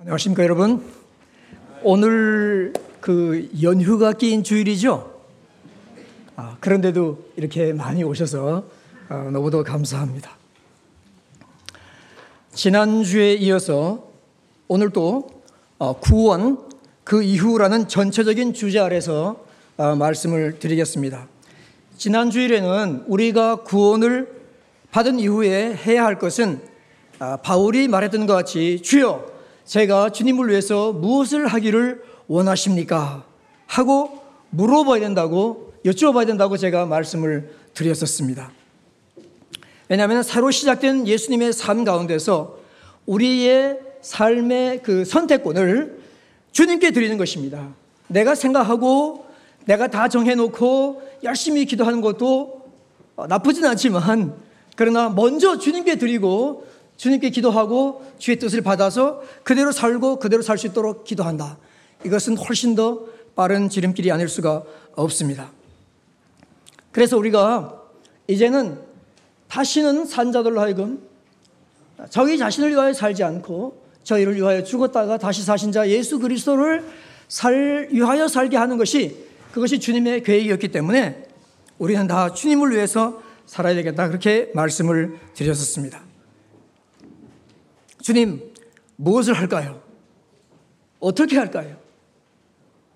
안녕하십니까 여러분. 오늘 그 연휴가 끼인 주일이죠. 아, 그런데도 이렇게 많이 오셔서 아, 너무도 감사합니다. 지난 주에 이어서 오늘 또 어, 구원 그 이후라는 전체적인 주제 아래서 아, 말씀을 드리겠습니다. 지난 주일에는 우리가 구원을 받은 이후에 해야 할 것은 아, 바울이 말했던 것 같이 주여 제가 주님을 위해서 무엇을 하기를 원하십니까? 하고 물어봐야 된다고 여쭤봐야 된다고 제가 말씀을 드렸었습니다. 왜냐하면 새로 시작된 예수님의 삶 가운데서 우리의 삶의 그 선택권을 주님께 드리는 것입니다. 내가 생각하고 내가 다 정해놓고 열심히 기도하는 것도 나쁘진 않지만 그러나 먼저 주님께 드리고 주님께 기도하고 주의 뜻을 받아서 그대로 살고 그대로 살 수 있도록 기도한다. 이것은 훨씬 더 빠른 지름길이 아닐 수가 없습니다. 그래서 우리가 이제는 다시는 산자들로 하여금 저희 자신을 위하여 살지 않고 저희를 위하여 죽었다가 다시 사신 자 예수 그리스도를 살 위하여 살게 하는 것이 그것이 주님의 계획이었기 때문에 우리는 다 주님을 위해서 살아야 되겠다 그렇게 말씀을 드렸었습니다. 주님, 무엇을 할까요? 어떻게 할까요?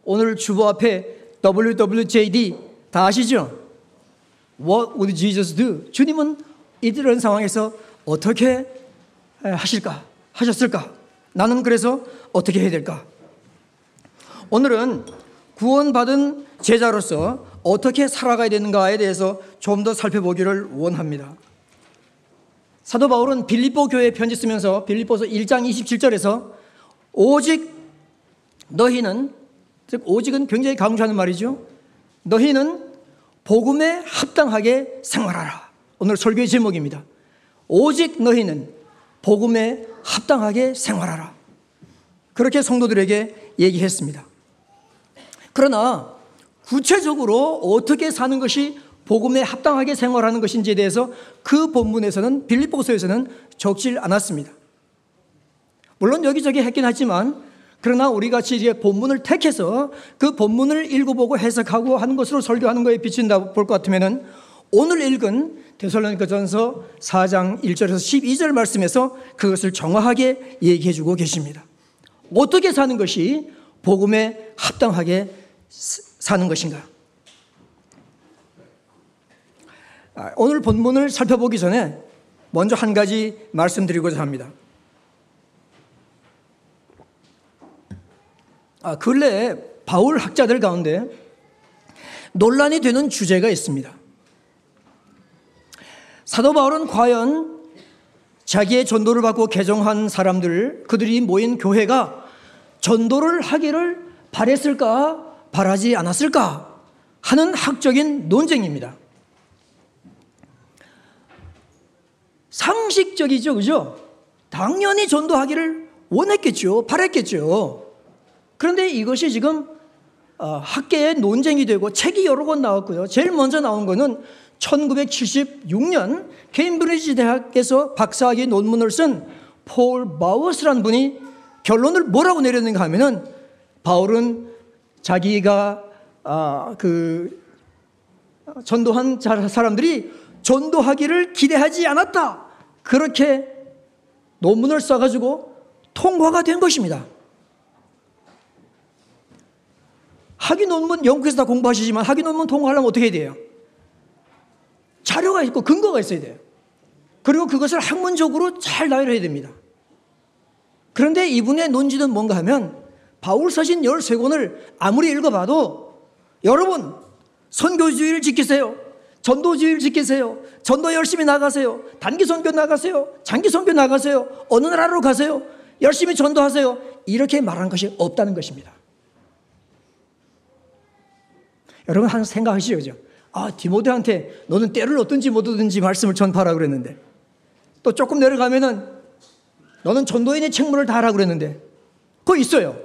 오늘 주보 앞에 WWJD 다 아시죠? What would Jesus do? 주님은 이런 상황에서 어떻게 하실까? 하셨을까? 나는 그래서 어떻게 해야 될까? 오늘은 구원받은 제자로서 어떻게 살아가야 되는가에 대해서 좀 더 살펴보기를 원합니다. 사도 바울은 빌립보 교회에 편지 쓰면서 빌립보서 1장 27절에서 오직 너희는 즉 오직은 굉장히 강조하는 말이죠. 너희는 복음에 합당하게 생활하라. 오늘 설교의 제목입니다. 오직 너희는 복음에 합당하게 생활하라. 그렇게 성도들에게 얘기했습니다. 그러나 구체적으로 어떻게 사는 것이 복음에 합당하게 생활하는 것인지에 대해서 그 본문에서는 빌립보서에서는 적질 않았습니다. 물론 여기저기 했긴 하지만 그러나 우리 같이 이제 본문을 택해서 그 본문을 읽어보고 해석하고 하는 것으로 설교하는 것에 비친다 볼 것 같으면은 오늘 읽은 데살로니가전서 4장 1절에서 12절 말씀에서 그것을 정확하게 얘기해 주고 계십니다. 어떻게 사는 것이 복음에 합당하게 사는 것인가? 아, 오늘 본문을 살펴보기 전에 먼저 한 가지 말씀드리고자 합니다. 아, 근래 바울 학자들 가운데 논란이 되는 주제가 있습니다. 사도 바울은 과연 자기의 전도를 받고 개종한 사람들, 그들이 모인 교회가 전도를 하기를 바랬을까, 바라지 않았을까 하는 학적인 논쟁입니다. 상식적이죠, 그죠? 당연히 전도하기를 원했겠죠, 바랬겠죠. 그런데 이것이 지금 어, 학계의 논쟁이 되고 책이 여러 권 나왔고요. 제일 먼저 나온 거는 1976년 케임브리지 대학에서 박사학위 논문을 쓴 폴 바우스라는 분이 결론을 뭐라고 내렸는가 하면은 바울은 자기가 아, 그 전도한 사람들이 전도하기를 기대하지 않았다. 그렇게 논문을 써가지고 통과가 된 것입니다. 학위 논문 영국에서 다 공부하시지만 학위 논문 통과하려면 어떻게 해야 돼요? 자료가 있고 근거가 있어야 돼요. 그리고 그것을 학문적으로 잘 나열해야 됩니다. 그런데 이분의 논지는 뭔가 하면 바울 서신 13권을 아무리 읽어봐도 여러분 선교주의를 지키세요. 전도주의를 지키세요. 전도 열심히 나가세요. 단기 선교 나가세요. 장기 선교 나가세요. 어느 나라로 가세요. 열심히 전도하세요. 이렇게 말한 것이 없다는 것입니다. 여러분 한 생각하시죠, 그죠? 아, 디모데한테 너는 때를 얻든지 못 얻든지 말씀을 전파하라 그랬는데 또 조금 내려가면은 너는 전도인의 책무를 다하라 그랬는데 그거 있어요.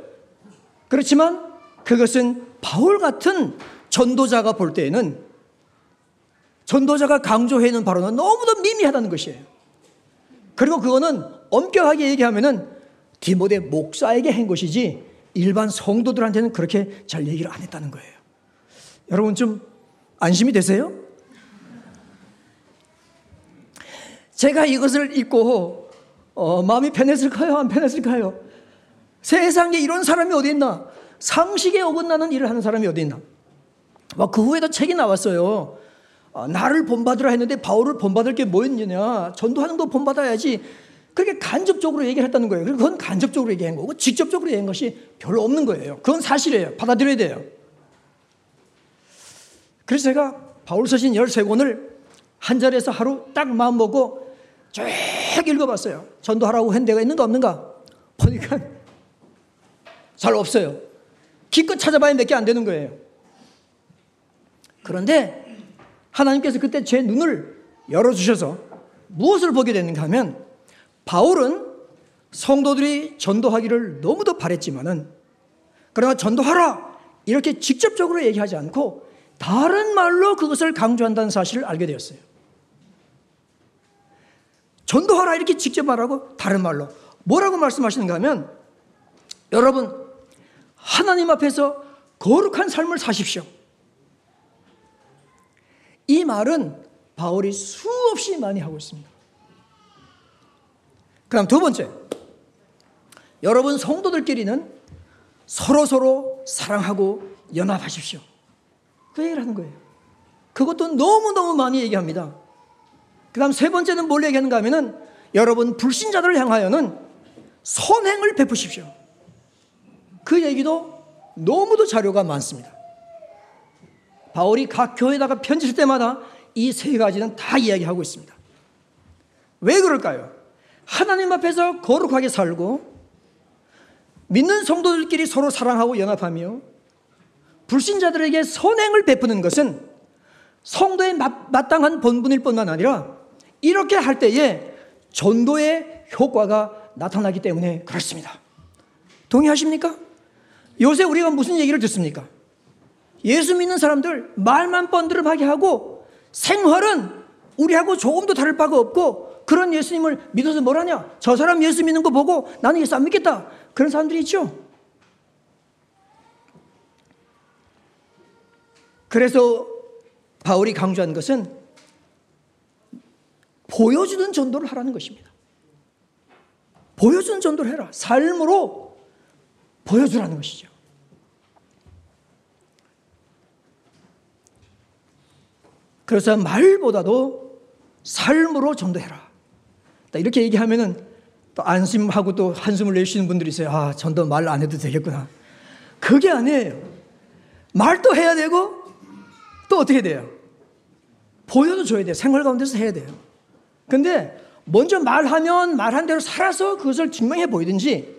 그렇지만 그것은 바울 같은 전도자가 볼 때에는 전도자가 강조해놓은 바로는 너무도 미미하다는 것이에요. 그리고 그거는 엄격하게 얘기하면은 디모데 목사에게 한 것이지 일반 성도들한테는 그렇게 잘 얘기를 안 했다는 거예요. 여러분 좀 안심이 되세요? 제가 이것을 읽고 어, 마음이 편했을까요? 안 편했을까요? 세상에 이런 사람이 어디 있나? 상식에 어긋나는 일을 하는 사람이 어디 있나? 막그 후에도 책이 나왔어요. 아, 나를 본받으라 했는데 바울을 본받을 게 뭐였느냐? 전도하는 거 본받아야지. 그렇게 간접적으로 얘기를 했다는 거예요. 그건 간접적으로 얘기한 거고 직접적으로 얘기한 것이 별로 없는 거예요. 그건 사실이에요. 받아들여야 돼요. 그래서 제가 바울 서신 13권을 한 자리에서 하루 딱 마음 먹고 쭉 읽어봤어요. 전도하라고 한 데가 있는가 없는가? 보니까 잘 없어요. 기껏 찾아봐야 몇 개 안 되는 거예요. 그런데 하나님께서 그때 제 눈을 열어주셔서 무엇을 보게 되는가 하면 바울은 성도들이 전도하기를 너무도 바랬지만은 그러나 전도하라 이렇게 직접적으로 얘기하지 않고 다른 말로 그것을 강조한다는 사실을 알게 되었어요. 전도하라 이렇게 직접 말하고 다른 말로 뭐라고 말씀하시는가 하면 여러분 하나님 앞에서 거룩한 삶을 사십시오. 이 말은 바울이 수없이 많이 하고 있습니다. 그럼 두 번째. 여러분 성도들끼리는 서로 서로 사랑하고 연합하십시오. 그 얘기를 하는 거예요. 그것도 너무너무 많이 얘기합니다. 그 다음 세 번째는 뭘 얘기하는가 하면은 여러분 불신자들을 향하여는 선행을 베푸십시오. 그 얘기도 너무도 자료가 많습니다. 바울이 각 교회에다가 편지할 때마다 이 세 가지는 다 이야기하고 있습니다. 왜 그럴까요? 하나님 앞에서 거룩하게 살고 믿는 성도들끼리 서로 사랑하고 연합하며 불신자들에게 선행을 베푸는 것은 성도의 마땅한 본분일 뿐만 아니라 이렇게 할 때에 전도의 효과가 나타나기 때문에 그렇습니다. 동의하십니까? 요새 우리가 무슨 얘기를 듣습니까? 예수 믿는 사람들 말만 번드름하게 하고 생활은 우리하고 조금도 다를 바가 없고 그런 예수님을 믿어서 뭘 하냐? 저 사람 예수 믿는 거 보고 나는 예수 안 믿겠다. 그런 사람들이 있죠. 그래서 바울이 강조한 것은 보여주는 전도를 하라는 것입니다. 보여주는 전도를 해라. 삶으로 보여주라는 것이죠. 그래서 말보다도 삶으로 전도해라. 이렇게 얘기하면은 또 안심하고 또 한숨을 내쉬는 분들이 있어요. 아, 전도 말 안 해도 되겠구나. 그게 아니에요. 말도 해야 되고 또 어떻게 돼요? 보여도 줘야 돼요. 생활 가운데서 해야 돼요. 근데 먼저 말하면 말한 대로 살아서 그것을 증명해 보이든지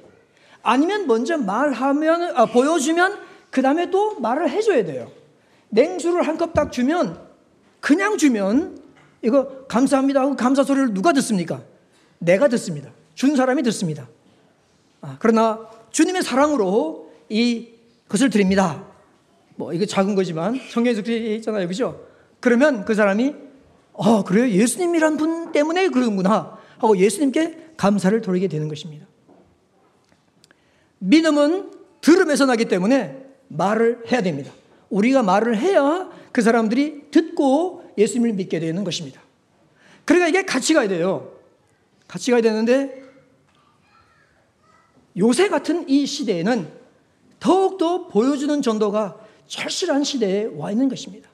아니면 먼저 말하면 아, 보여주면 그 다음에 또 말을 해줘야 돼요. 냉수를 한 컵 딱 주면 그냥 주면 이거 감사합니다 하고 감사 소리를 누가 듣습니까? 내가 듣습니다. 준 사람이 듣습니다. 아, 그러나 주님의 사랑으로 이 것을 드립니다. 뭐 이거 작은 거지만 성경에서 있잖아요. 그죠? 그러면 그 사람이 어, 그래요? 예수님이란 분 때문에 그런구나 하고 예수님께 감사를 돌리게 되는 것입니다. 믿음은 들음에서 나기 때문에 말을 해야 됩니다. 우리가 말을 해야 그 사람들이 듣고 예수님을 믿게 되는 것입니다. 그러니까 이게 같이 가야 돼요. 같이 가야 되는데 요새 같은 이 시대에는 더욱더 보여주는 전도가 절실한 시대에 와 있는 것입니다.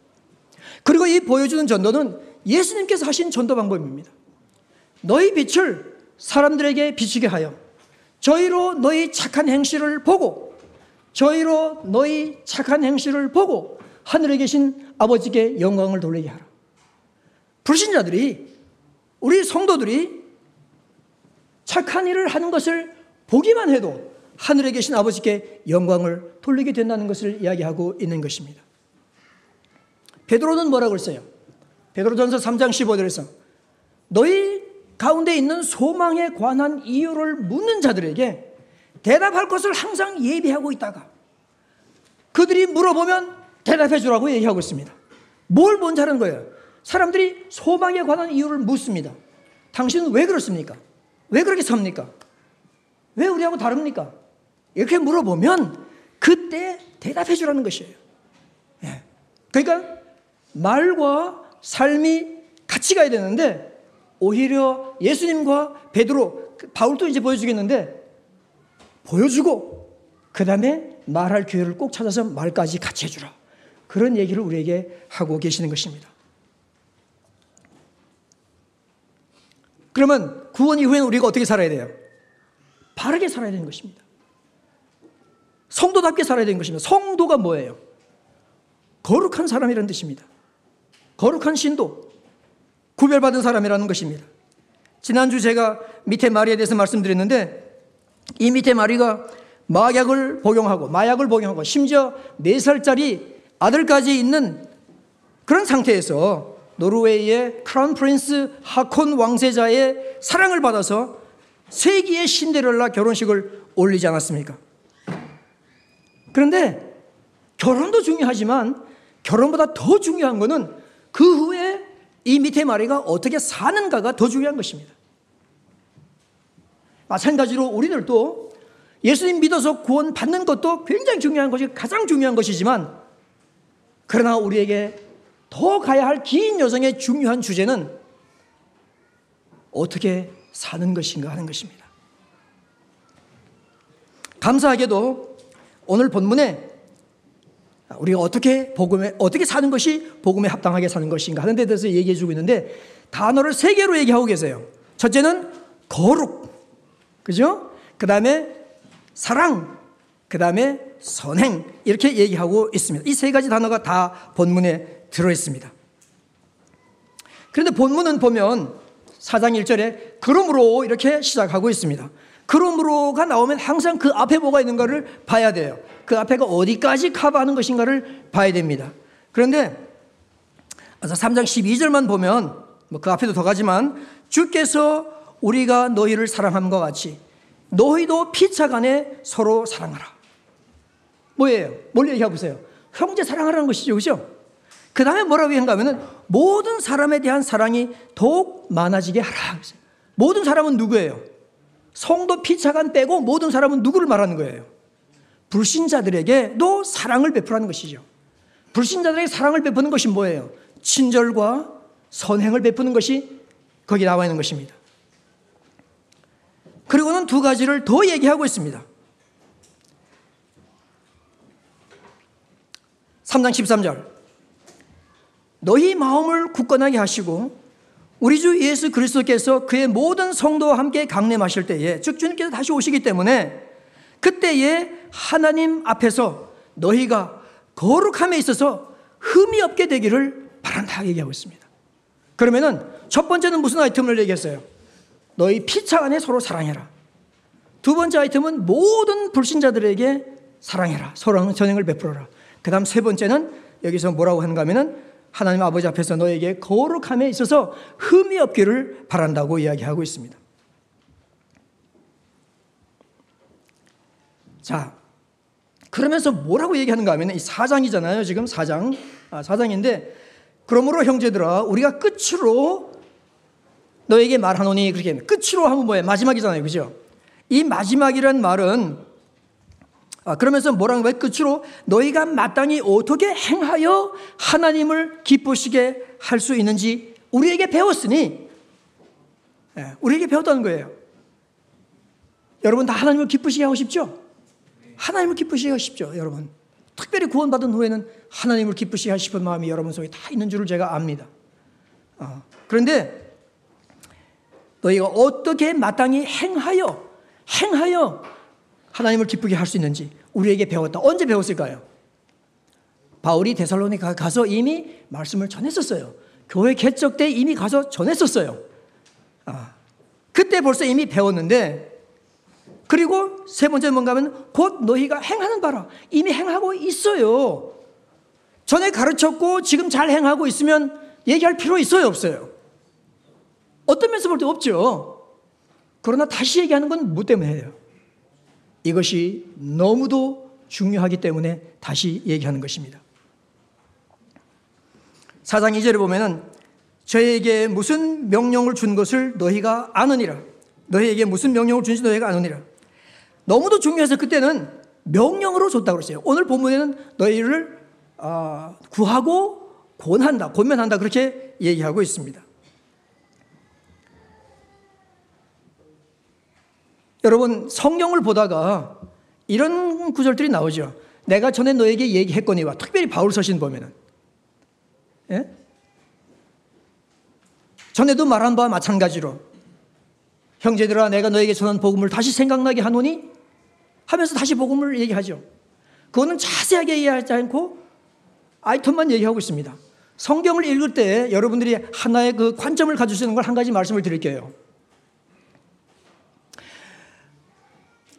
그리고 이 보여주는 전도는 예수님께서 하신 전도 방법입니다. 너희 빛을 사람들에게 비추게 하여 저희로 너희 착한 행실을 보고 저희로 너희 착한 행실을 보고 하늘에 계신 아버지께 영광을 돌리게 하라. 불신자들이 우리 성도들이 착한 일을 하는 것을 보기만 해도 하늘에 계신 아버지께 영광을 돌리게 된다는 것을 이야기하고 있는 것입니다. 베드로는 뭐라고 했어요? 베드로전서 3장 15절에서 너희 가운데 있는 소망에 관한 이유를 묻는 자들에게 대답할 것을 항상 예비하고 있다가 그들이 물어보면 대답해 주라고 얘기하고 있습니다. 뭘 먼저 하는 거예요? 사람들이 소망에 관한 이유를 묻습니다. 당신은 왜 그렇습니까? 왜 그렇게 삽니까? 왜 우리하고 다릅니까? 이렇게 물어보면 그때 대답해 주라는 것이에요. 예. 그러니까 말과 삶이 같이 가야 되는데 오히려 예수님과 베드로 바울도 이제 보여주겠는데 보여주고 그 다음에 말할 기회를 꼭 찾아서 말까지 같이 해주라. 그런 얘기를 우리에게 하고 계시는 것입니다. 그러면 구원 이후에는 우리가 어떻게 살아야 돼요? 바르게 살아야 되는 것입니다. 성도답게 살아야 되는 것입니다. 성도가 뭐예요? 거룩한 사람이라는 뜻입니다. 거룩한 신도, 구별받은 사람이라는 것입니다. 지난주 제가 밑에 마리에 대해서 말씀드렸는데 이 밑에 마리가 마약을 복용하고 마약을 복용하고 심지어 4살짜리 아들까지 있는 그런 상태에서 노르웨이의 크라운 프린스 하콘 왕세자의 사랑을 받아서 세기의 신데렐라 결혼식을 올리지 않았습니까? 그런데 결혼도 중요하지만 결혼보다 더 중요한 것은 그 후에 이 밑에 마리가 어떻게 사는가가 더 중요한 것입니다. 마찬가지로 우리들도 예수님 믿어서 구원 받는 것도 굉장히 중요한 것이 가장 중요한 것이지만 그러나 우리에게 더 가야 할 긴 여정의 중요한 주제는 어떻게 사는 것인가 하는 것입니다. 감사하게도 오늘 본문에 우리가 어떻게 복음에 어떻게 사는 것이 복음에 합당하게 사는 것인가 하는 데 대해서 얘기해 주고 있는데 단어를 세 개로 얘기하고 계세요. 첫째는 거룩. 그죠? 그다음에 사랑. 그다음에 선행. 이렇게 얘기하고 있습니다. 이 세 가지 단어가 다 본문에 들어 있습니다. 그런데 본문은 보면 4장 1절에 그러므로 이렇게 시작하고 있습니다. 그러므로가 나오면 항상 그 앞에 뭐가 있는가를 봐야 돼요. 그 앞에가 어디까지 커버하는 것인가를 봐야 됩니다. 그런데 3장 12절만 보면 뭐 그 앞에도 더 가지만 주께서 우리가 너희를 사랑함과 같이 너희도 피차간에 서로 사랑하라. 뭐예요? 뭘 얘기하고 있어요? 형제 사랑하라는 것이죠. 그죠? 그 다음에 뭐라고 얘기한가 하면은 모든 사람에 대한 사랑이 더욱 많아지게 하라. 모든 사람은 누구예요? 성도 피차간 빼고 모든 사람은 누구를 말하는 거예요? 불신자들에게도 사랑을 베풀라는 것이죠. 불신자들에게 사랑을 베푸는 것이 뭐예요? 친절과 선행을 베푸는 것이 거기 나와 있는 것입니다. 그리고는 두 가지를 더 얘기하고 있습니다. 3장 13절. 너희 마음을 굳건하게 하시고 우리 주 예수 그리스도께서 그의 모든 성도와 함께 강림하실 때에 즉 주님께서 다시 오시기 때문에 그때에 하나님 앞에서 너희가 거룩함에 있어서 흠이 없게 되기를 바란다 얘기하고 있습니다. 그러면은 첫 번째는 무슨 아이템을 얘기했어요? 너희 피차 안에 서로 사랑해라. 두 번째 아이템은 모든 불신자들에게 사랑해라. 서로 전행을 베풀어라. 그 다음 세 번째는 여기서 뭐라고 하는가 하면은 하나님 아버지 앞에서 너에게 거룩함에 있어서 흠이 없기를 바란다고 이야기하고 있습니다. 자, 그러면서 뭐라고 얘기하는가 하면 이 4장이잖아요. 지금 4장. 아, 4장인데 그러므로 형제들아 우리가 끝으로 너에게 말하노니 그렇게 끝으로 하면 뭐예요? 마지막이잖아요. 그죠? 이 마지막이란 말은 아, 그러면서 뭐라는 거예요? 끝으로 너희가 마땅히 어떻게 행하여 하나님을 기쁘시게 할 수 있는지 우리에게 배웠으니 예, 우리에게 배웠다는 거예요. 여러분 다 하나님을 기쁘시게 하고 싶죠? 하나님을 기쁘시게 하고 싶죠, 여러분. 특별히 구원받은 후에는 하나님을 기쁘시게 하고 싶은 마음이 여러분 속에 다 있는 줄을 제가 압니다. 어, 그런데 너희가 어떻게 마땅히 행하여 행하여 하나님을 기쁘게 할 수 있는지 우리에게 배웠다. 언제 배웠을까요? 바울이 데살로니가 가서 이미 말씀을 전했었어요. 교회 개척 때 이미 가서 전했었어요. 아, 그때 벌써 이미 배웠는데 그리고 세 번째 뭔가 하면 곧 너희가 행하는 바라 이미 행하고 있어요. 전에 가르쳤고 지금 잘 행하고 있으면 얘기할 필요 있어요 없어요? 어떤 면에서 볼 때 없죠. 그러나 다시 얘기하는 건 뭐 때문에 해요? 이것이 너무도 중요하기 때문에 다시 얘기하는 것입니다. 사장 2절에 보면은 저에게 무슨 명령을 준 것을 너희가 아느니라. 너희에게 무슨 명령을 준지 너희가 아느니라. 너무도 중요해서 그때는 명령으로 줬다고 그랬어요. 오늘 본문에는 너희를 어, 구하고 권한다, 권면한다 그렇게 얘기하고 있습니다. 여러분 성경을 보다가 이런 구절들이 나오죠. 내가 전에 너에게 얘기했거니와 특별히 바울 서신 보면은 예? 전에도 말한 바와 마찬가지로 형제들아 내가 너에게 전한 복음을 다시 생각나게 하노니 하면서 다시 복음을 얘기하죠. 그거는 자세하게 얘기하지 않고 아이템만 얘기하고 있습니다. 성경을 읽을 때 여러분들이 하나의 그 관점을 가지시는 걸 한 가지 말씀을 드릴게요.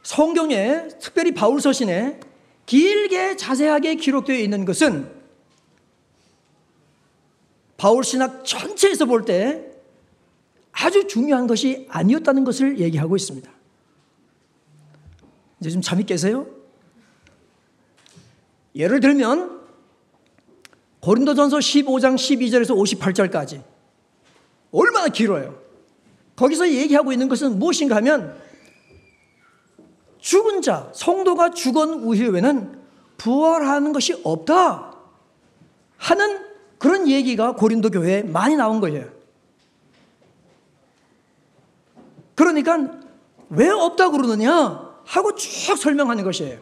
성경에 특별히 바울 서신에 길게 자세하게 기록되어 있는 것은 바울 신학 전체에서 볼 때 아주 중요한 것이 아니었다는 것을 얘기하고 있습니다. 이제 좀 잠이 깨세요? 예를 들면 고린도전서 15장 12절에서 58절까지 얼마나 길어요. 거기서 얘기하고 있는 것은 무엇인가 하면 죽은 자, 성도가 죽은 이후에는 부활하는 것이 없다 하는 그런 얘기가 고린도 교회에 많이 나온 거예요. 그러니까 왜 없다 그러느냐 하고 쭉 설명하는 것이에요.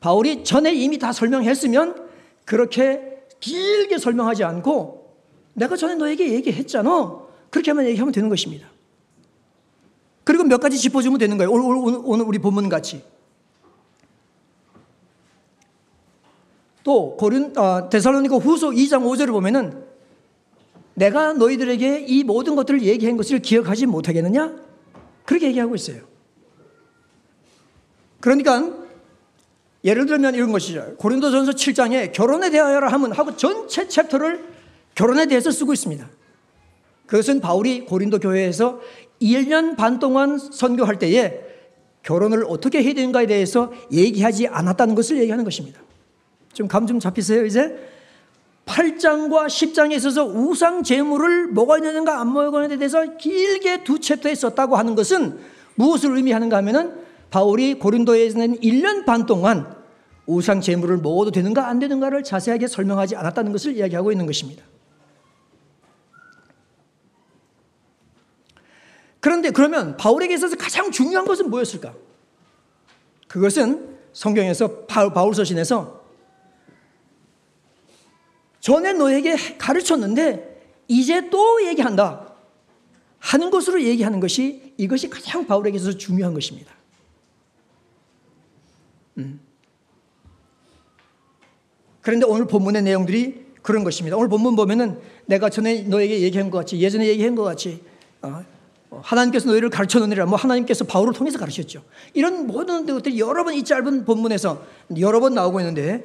바울이 전에 이미 다 설명했으면 그렇게 길게 설명하지 않고 내가 전에 너에게 얘기했잖아. 그렇게만 얘기하면 되는 것입니다. 그리고 몇 가지 짚어주면 되는 거예요. 오늘, 오늘, 오늘 우리 본문 같이. 또 고린 어, 데살로니가 후서 2장 5절을 보면은 내가 너희들에게 이 모든 것들을 얘기한 것을 기억하지 못하겠느냐? 그렇게 얘기하고 있어요. 그러니까 예를 들면 이런 것이죠. 고린도전서 7장에 결혼에 대하여라 하면 하고 전체 챕터를 결혼에 대해서 쓰고 있습니다. 그것은 바울이 고린도 교회에서 1년 반 동안 선교할 때에 결혼을 어떻게 해야 되는가에 대해서 얘기하지 않았다는 것을 얘기하는 것입니다. 좀 감좀 잡히세요, 이제? 8장과 10장에 있어서 우상 제물을 먹어야 되는가 안 먹어야 되는가 대해서 길게 두 챕터에 썼다고 하는 것은 무엇을 의미하는가 하면은 바울이 고린도에서는 1년 반 동안 우상 제물을 먹어도 되는가 안 되는가를 자세하게 설명하지 않았다는 것을 이야기하고 있는 것입니다. 그런데 그러면 바울에게 있어서 가장 중요한 것은 뭐였을까? 그것은 성경에서 바울 서신에서 전에 너에게 가르쳤는데 이제 또 얘기한다 하는 것으로 얘기하는 것이 이것이 가장 바울에게 있어서 중요한 것입니다. 음. 그런데 오늘 본문의 내용들이 그런 것입니다. 오늘 본문 보면은 내가 전에 너에게 얘기한 것 같이 예전에 얘기한 것 같이 어, 하나님께서 너희를 가르쳐 놓으리라. 뭐 하나님께서 바울을 통해서 가르쳤죠. 이런 모든 것들이 여러 번 이 짧은 본문에서 여러 번 나오고 있는데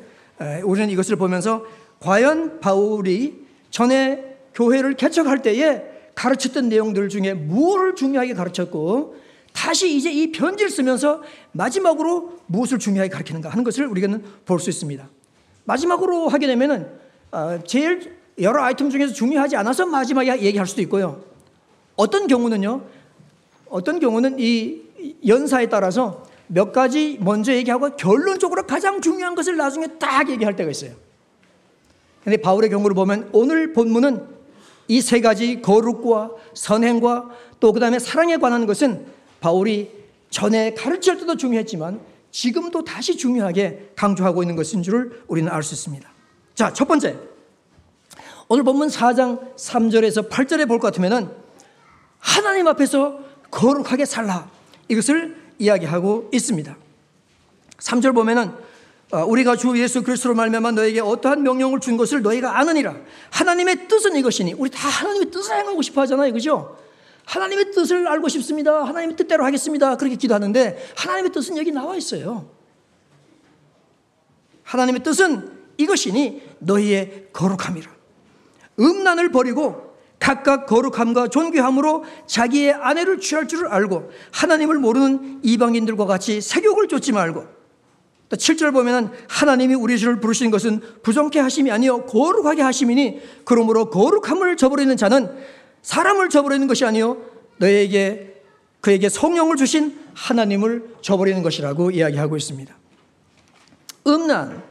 우리는 이것을 보면서 과연 바울이 전에 교회를 개척할 때에 가르쳤던 내용들 중에 무엇을 중요하게 가르쳤고 다시 이제 이 편지를 쓰면서 마지막으로 무엇을 중요하게 가르치는가 하는 것을 우리는 볼 수 있습니다. 마지막으로 하게 되면은 어, 제일 여러 아이템 중에서 중요하지 않아서 마지막에 얘기할 수도 있고요. 어떤 경우는요, 어떤 경우는 이 연사에 따라서 몇 가지 먼저 얘기하고 결론적으로 가장 중요한 것을 나중에 딱 얘기할 때가 있어요. 근데 바울의 경우를 보면 오늘 본문은 이 세 가지 거룩과 선행과 또 그 다음에 사랑에 관한 것은 바울이 전에 가르칠 때도 중요했지만 지금도 다시 중요하게 강조하고 있는 것인 줄 우리는 알 수 있습니다. 자, 첫 번째. 오늘 본문 4장 3절에서 8절에 볼 것 같으면은 하나님 앞에서 거룩하게 살라. 이것을 이야기하고 있습니다. 3절 보면은 어, 우리가 주 예수 그리스도로 말미암아 너에게 어떠한 명령을 준 것을 너희가 아느니라. 하나님의 뜻은 이것이니 우리 다 하나님의 뜻을 행하고 싶어 하잖아요. 그죠? 하나님의 뜻을 알고 싶습니다. 하나님의 뜻대로 하겠습니다. 그렇게 기도하는데 하나님의 뜻은 여기 나와 있어요. 하나님의 뜻은 이것이니 너희의 거룩함이라. 음란을 버리고 각각 거룩함과 존귀함으로 자기의 아내를 취할 줄을 알고 하나님을 모르는 이방인들과 같이 세욕을 쫓지 말고 또 7절 보면은 하나님이 우리 주를 부르신 것은 부정케 하심이 아니요 거룩하게 하심이니 그러므로 거룩함을 저버리는 자는 사람을 저버리는 것이 아니요 너에게 그에게 성령을 주신 하나님을 저버리는 것이라고 이야기하고 있습니다. 음란,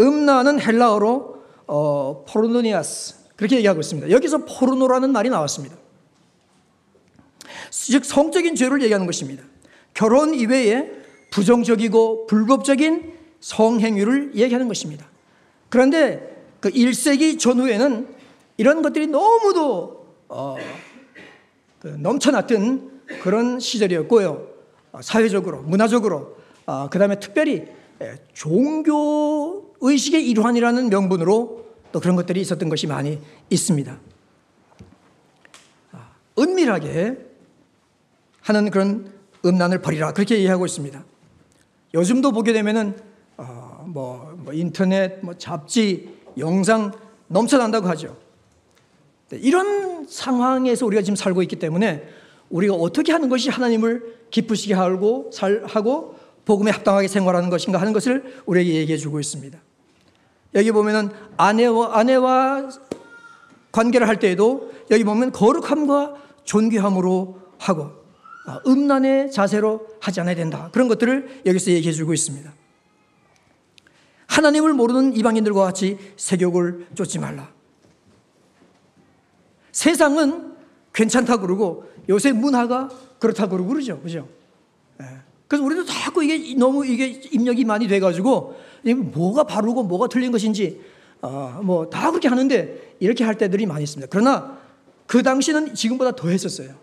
음란은 헬라어로 어, 포르노니아스 그렇게 얘기하고 있습니다. 여기서 포르노라는 말이 나왔습니다. 즉 성적인 죄를 얘기하는 것입니다. 결혼 이외에 부정적이고 불법적인 성행위를 얘기하는 것입니다. 그런데 그 1세기 전후에는 이런 것들이 너무도 어, 그 넘쳐났던 그런 시절이었고요. 어, 사회적으로, 문화적으로, 어, 그 다음에 특별히 종교 의식의 일환이라는 명분으로 또 그런 것들이 있었던 것이 많이 있습니다. 아, 은밀하게 하는 그런 음란을 버리라 그렇게 이해하고 있습니다. 요즘도 보게 되면은 어, 뭐, 뭐, 인터넷, 뭐 잡지, 영상 넘쳐난다고 하죠. 네, 이런 상황에서 우리가 지금 살고 있기 때문에 우리가 어떻게 하는 것이 하나님을 기쁘시게 하고 살 하고 복음에 합당하게 생활하는 것인가 하는 것을 우리에게 얘기해 주고 있습니다. 여기 보면은 아내와 아내와 관계를 할 때에도 여기 보면 거룩함과 존귀함으로 하고 아, 음란의 자세로 하지 않아야 된다. 그런 것들을 여기서 얘기해 주고 있습니다. 하나님을 모르는 이방인들과 같이 세욕을 쫓지 말라. 세상은 괜찮다 그러고 요새 문화가 그렇다 그러고 그러죠. 그죠? 예. 그래서 우리도 자꾸 이게 너무 이게 입력이 많이 돼 가지고 뭐가 바르고 뭐가 틀린 것인지 어, 뭐다 그렇게 하는데 이렇게 할 때들이 많이 있습니다. 그러나 그 당시는 지금보다 더 했었어요.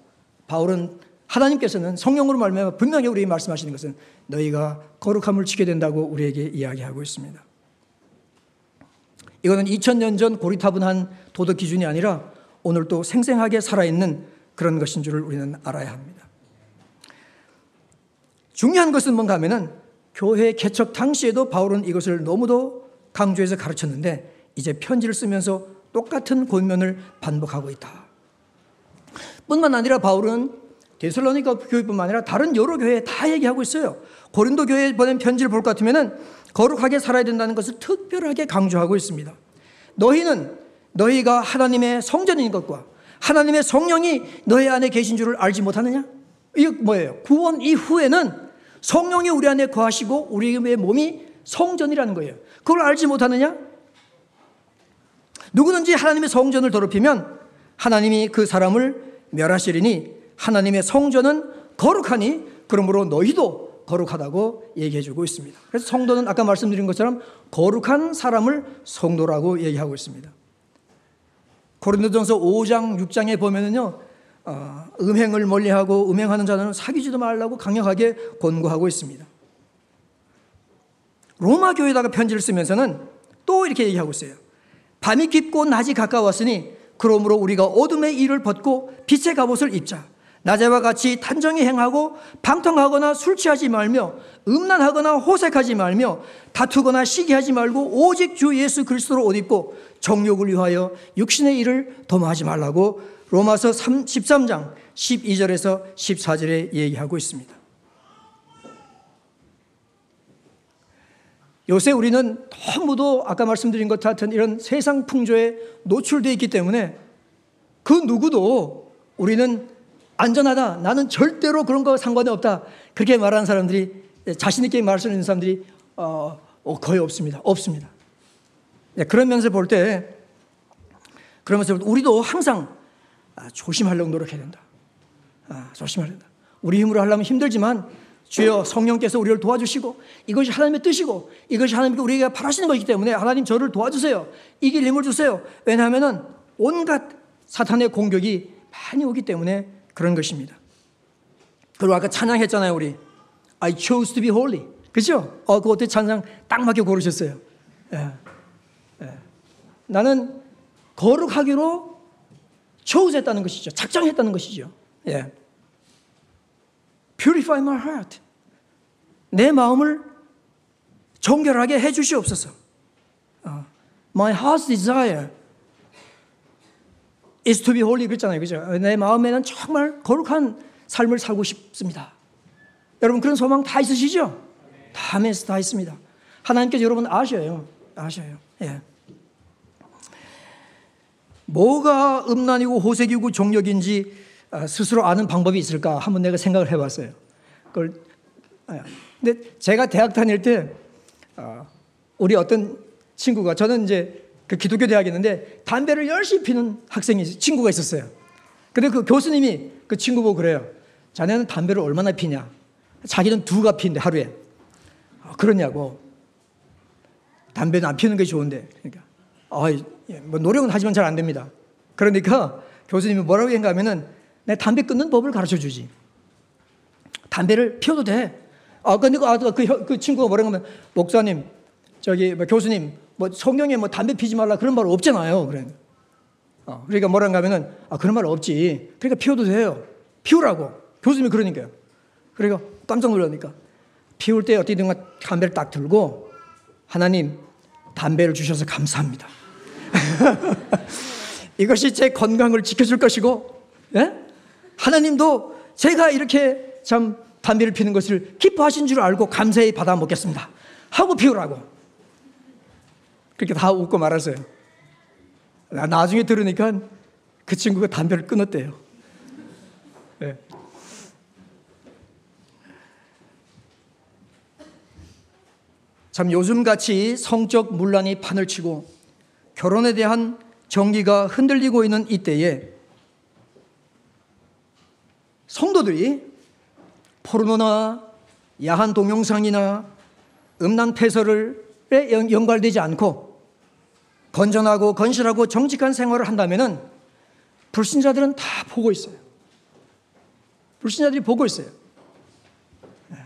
바울은 하나님께서는 성령으로 말미암아 분명히 우리에게 말씀하시는 것은 너희가 거룩함을 지게 된다고 우리에게 이야기하고 있습니다. 이거는 2000년 전 고리타분한 도덕 기준이 아니라 오늘 또 생생하게 살아있는 그런 것인 줄을 우리는 알아야 합니다. 중요한 것은 뭔가 하면은 교회 개척 당시에도 바울은 이것을 너무도 강조해서 가르쳤는데 이제 편지를 쓰면서 똑같은 권면을 반복하고 있다. 뿐만 아니라 바울은 데살로니가 교회뿐만 아니라 다른 여러 교회에 다 얘기하고 있어요. 고린도 교회에 보낸 편지를 볼 것 같으면은 거룩하게 살아야 된다는 것을 특별하게 강조하고 있습니다. 너희는 너희가 하나님의 성전인 것과 하나님의 성령이 너희 안에 계신 줄을 알지 못하느냐? 이게 뭐예요? 구원 이후에는 성령이 우리 안에 거하시고 우리의 몸이 성전이라는 거예요. 그걸 알지 못하느냐? 누구든지 하나님의 성전을 더럽히면 하나님이 그 사람을 멸하시리니 하나님의 성전은 거룩하니 그러므로 너희도 거룩하다고 얘기해 주고 있습니다. 그래서 성도는 아까 말씀드린 것처럼 거룩한 사람을 성도라고 얘기하고 있습니다. 고린도전서 5장 6장에 보면은요. 어, 음행을 멀리하고 음행하는 자는 사귀지도 말라고 강력하게 권고하고 있습니다. 로마 교회에다가 편지를 쓰면서는 또 이렇게 얘기하고 있어요. 밤이 깊고 낮이 가까웠으니 그러므로 우리가 어둠의 일을 벗고 빛의 갑옷을 입자. 낮에와 같이 단정히 행하고 방탕하거나 술 취하지 말며 음란하거나 호색하지 말며 다투거나 시기하지 말고 오직 주 예수 그리스도로 옷 입고 정욕을 위하여 육신의 일을 도모하지 말라고 로마서 13장 12절에서 14절에 얘기하고 있습니다. 요새 우리는 너무도 아까 말씀드린 것 같은 이런 세상 풍조에 노출되어 있기 때문에 그 누구도 우리는 안전하다. 나는 절대로 그런 거 상관이 없다. 그렇게 말하는 사람들이 자신있게 말할 수 있는 사람들이 어, 어, 거의 없습니다. 없습니다. 네, 그런 면에서 볼 때, 그러면서 우리도 항상 아, 조심하려고 노력해야 된다. 아, 조심해야 된다. 우리 힘으로 하려면 힘들지만 주여 성령께서 우리를 도와주시고 이것이 하나님의 뜻이고 이것이 하나님께 우리가 바라시는 것이기 때문에 하나님 저를 도와주세요. 이길 힘을 주세요. 왜냐하면 온갖 사탄의 공격이 많이 오기 때문에 그런 것입니다. 그리고 아까 찬양했잖아요, 우리. I chose to be holy. 그죠? 어, 그 어떻게 찬양 딱 맞게 고르셨어요. 예. 예. 나는 거룩하기로 chose 했다는 것이죠. 작정했다는 것이죠. 예. Purify my heart. 내 마음을 정결하게 해 주시옵소서. 어. My heart's desire is to be holy 그랬잖아요. 그죠? 내 마음에는 정말 거룩한 삶을 살고 싶습니다. 여러분 그런 소망 다 있으시죠? 다 메스 다 있습니다. 하나님께서 여러분 아셔요. 아셔요. 예. 뭐가 음란이고 호색이고 정력인지 아, 스스로 아는 방법이 있을까 한번 내가 생각을 해봤어요. 그걸 아, 근데 제가 대학 다닐 때 아, 우리 어떤 친구가 저는 이제 그 기독교 대학이었는데 담배를 열심히 피는 학생이 친구가 있었어요. 근데 그 교수님이 그 친구 보고 그래요. 자네는 담배를 얼마나 피냐? 자기는 두가 피는데 하루에. 아, 그러냐고. 담배는 안 피는 게 좋은데. 그러니까. 아, 뭐 노력은 하지만 잘 안 됩니다. 그러니까 교수님이 뭐라고 했가 하면은 내 담배 끊는 법을 가르쳐 주지. 담배를 피워도 돼. 아, 근데 그, 아, 그, 그 친구가 뭐라고 하면 목사님, 저기 뭐 교수님, 뭐 성경에 뭐 담배 피지 말라 그런 말 없잖아요. 그래. 어, 그러니까 뭐라고 하면은 아, 그런 말 없지. 그러니까 피워도 돼요. 피우라고. 교수님이 그러니까요. 그러니까 깜짝 놀라니까 피울 때 어떻게든 담배를 딱 들고 하나님 담배를 주셔서 감사합니다. 이것이 제 건강을 지켜줄 것이고, 예? 하나님도 제가 이렇게 참 담배를 피는 것을 기뻐하신 줄 알고 감사히 받아 먹겠습니다. 하고 피우라고. 그렇게 다 웃고 말았어요. 나중에 들으니까 그 친구가 담배를 끊었대요. 예. 참 요즘같이 성적 문란이 판을 치고 결혼에 대한 정기가 흔들리고 있는 이때에 성도들이 포르노나 야한 동영상이나 음란 패설에 연관되지 않고 건전하고 건실하고 정직한 생활을 한다면 불신자들은 다 보고 있어요. 불신자들이 보고 있어요.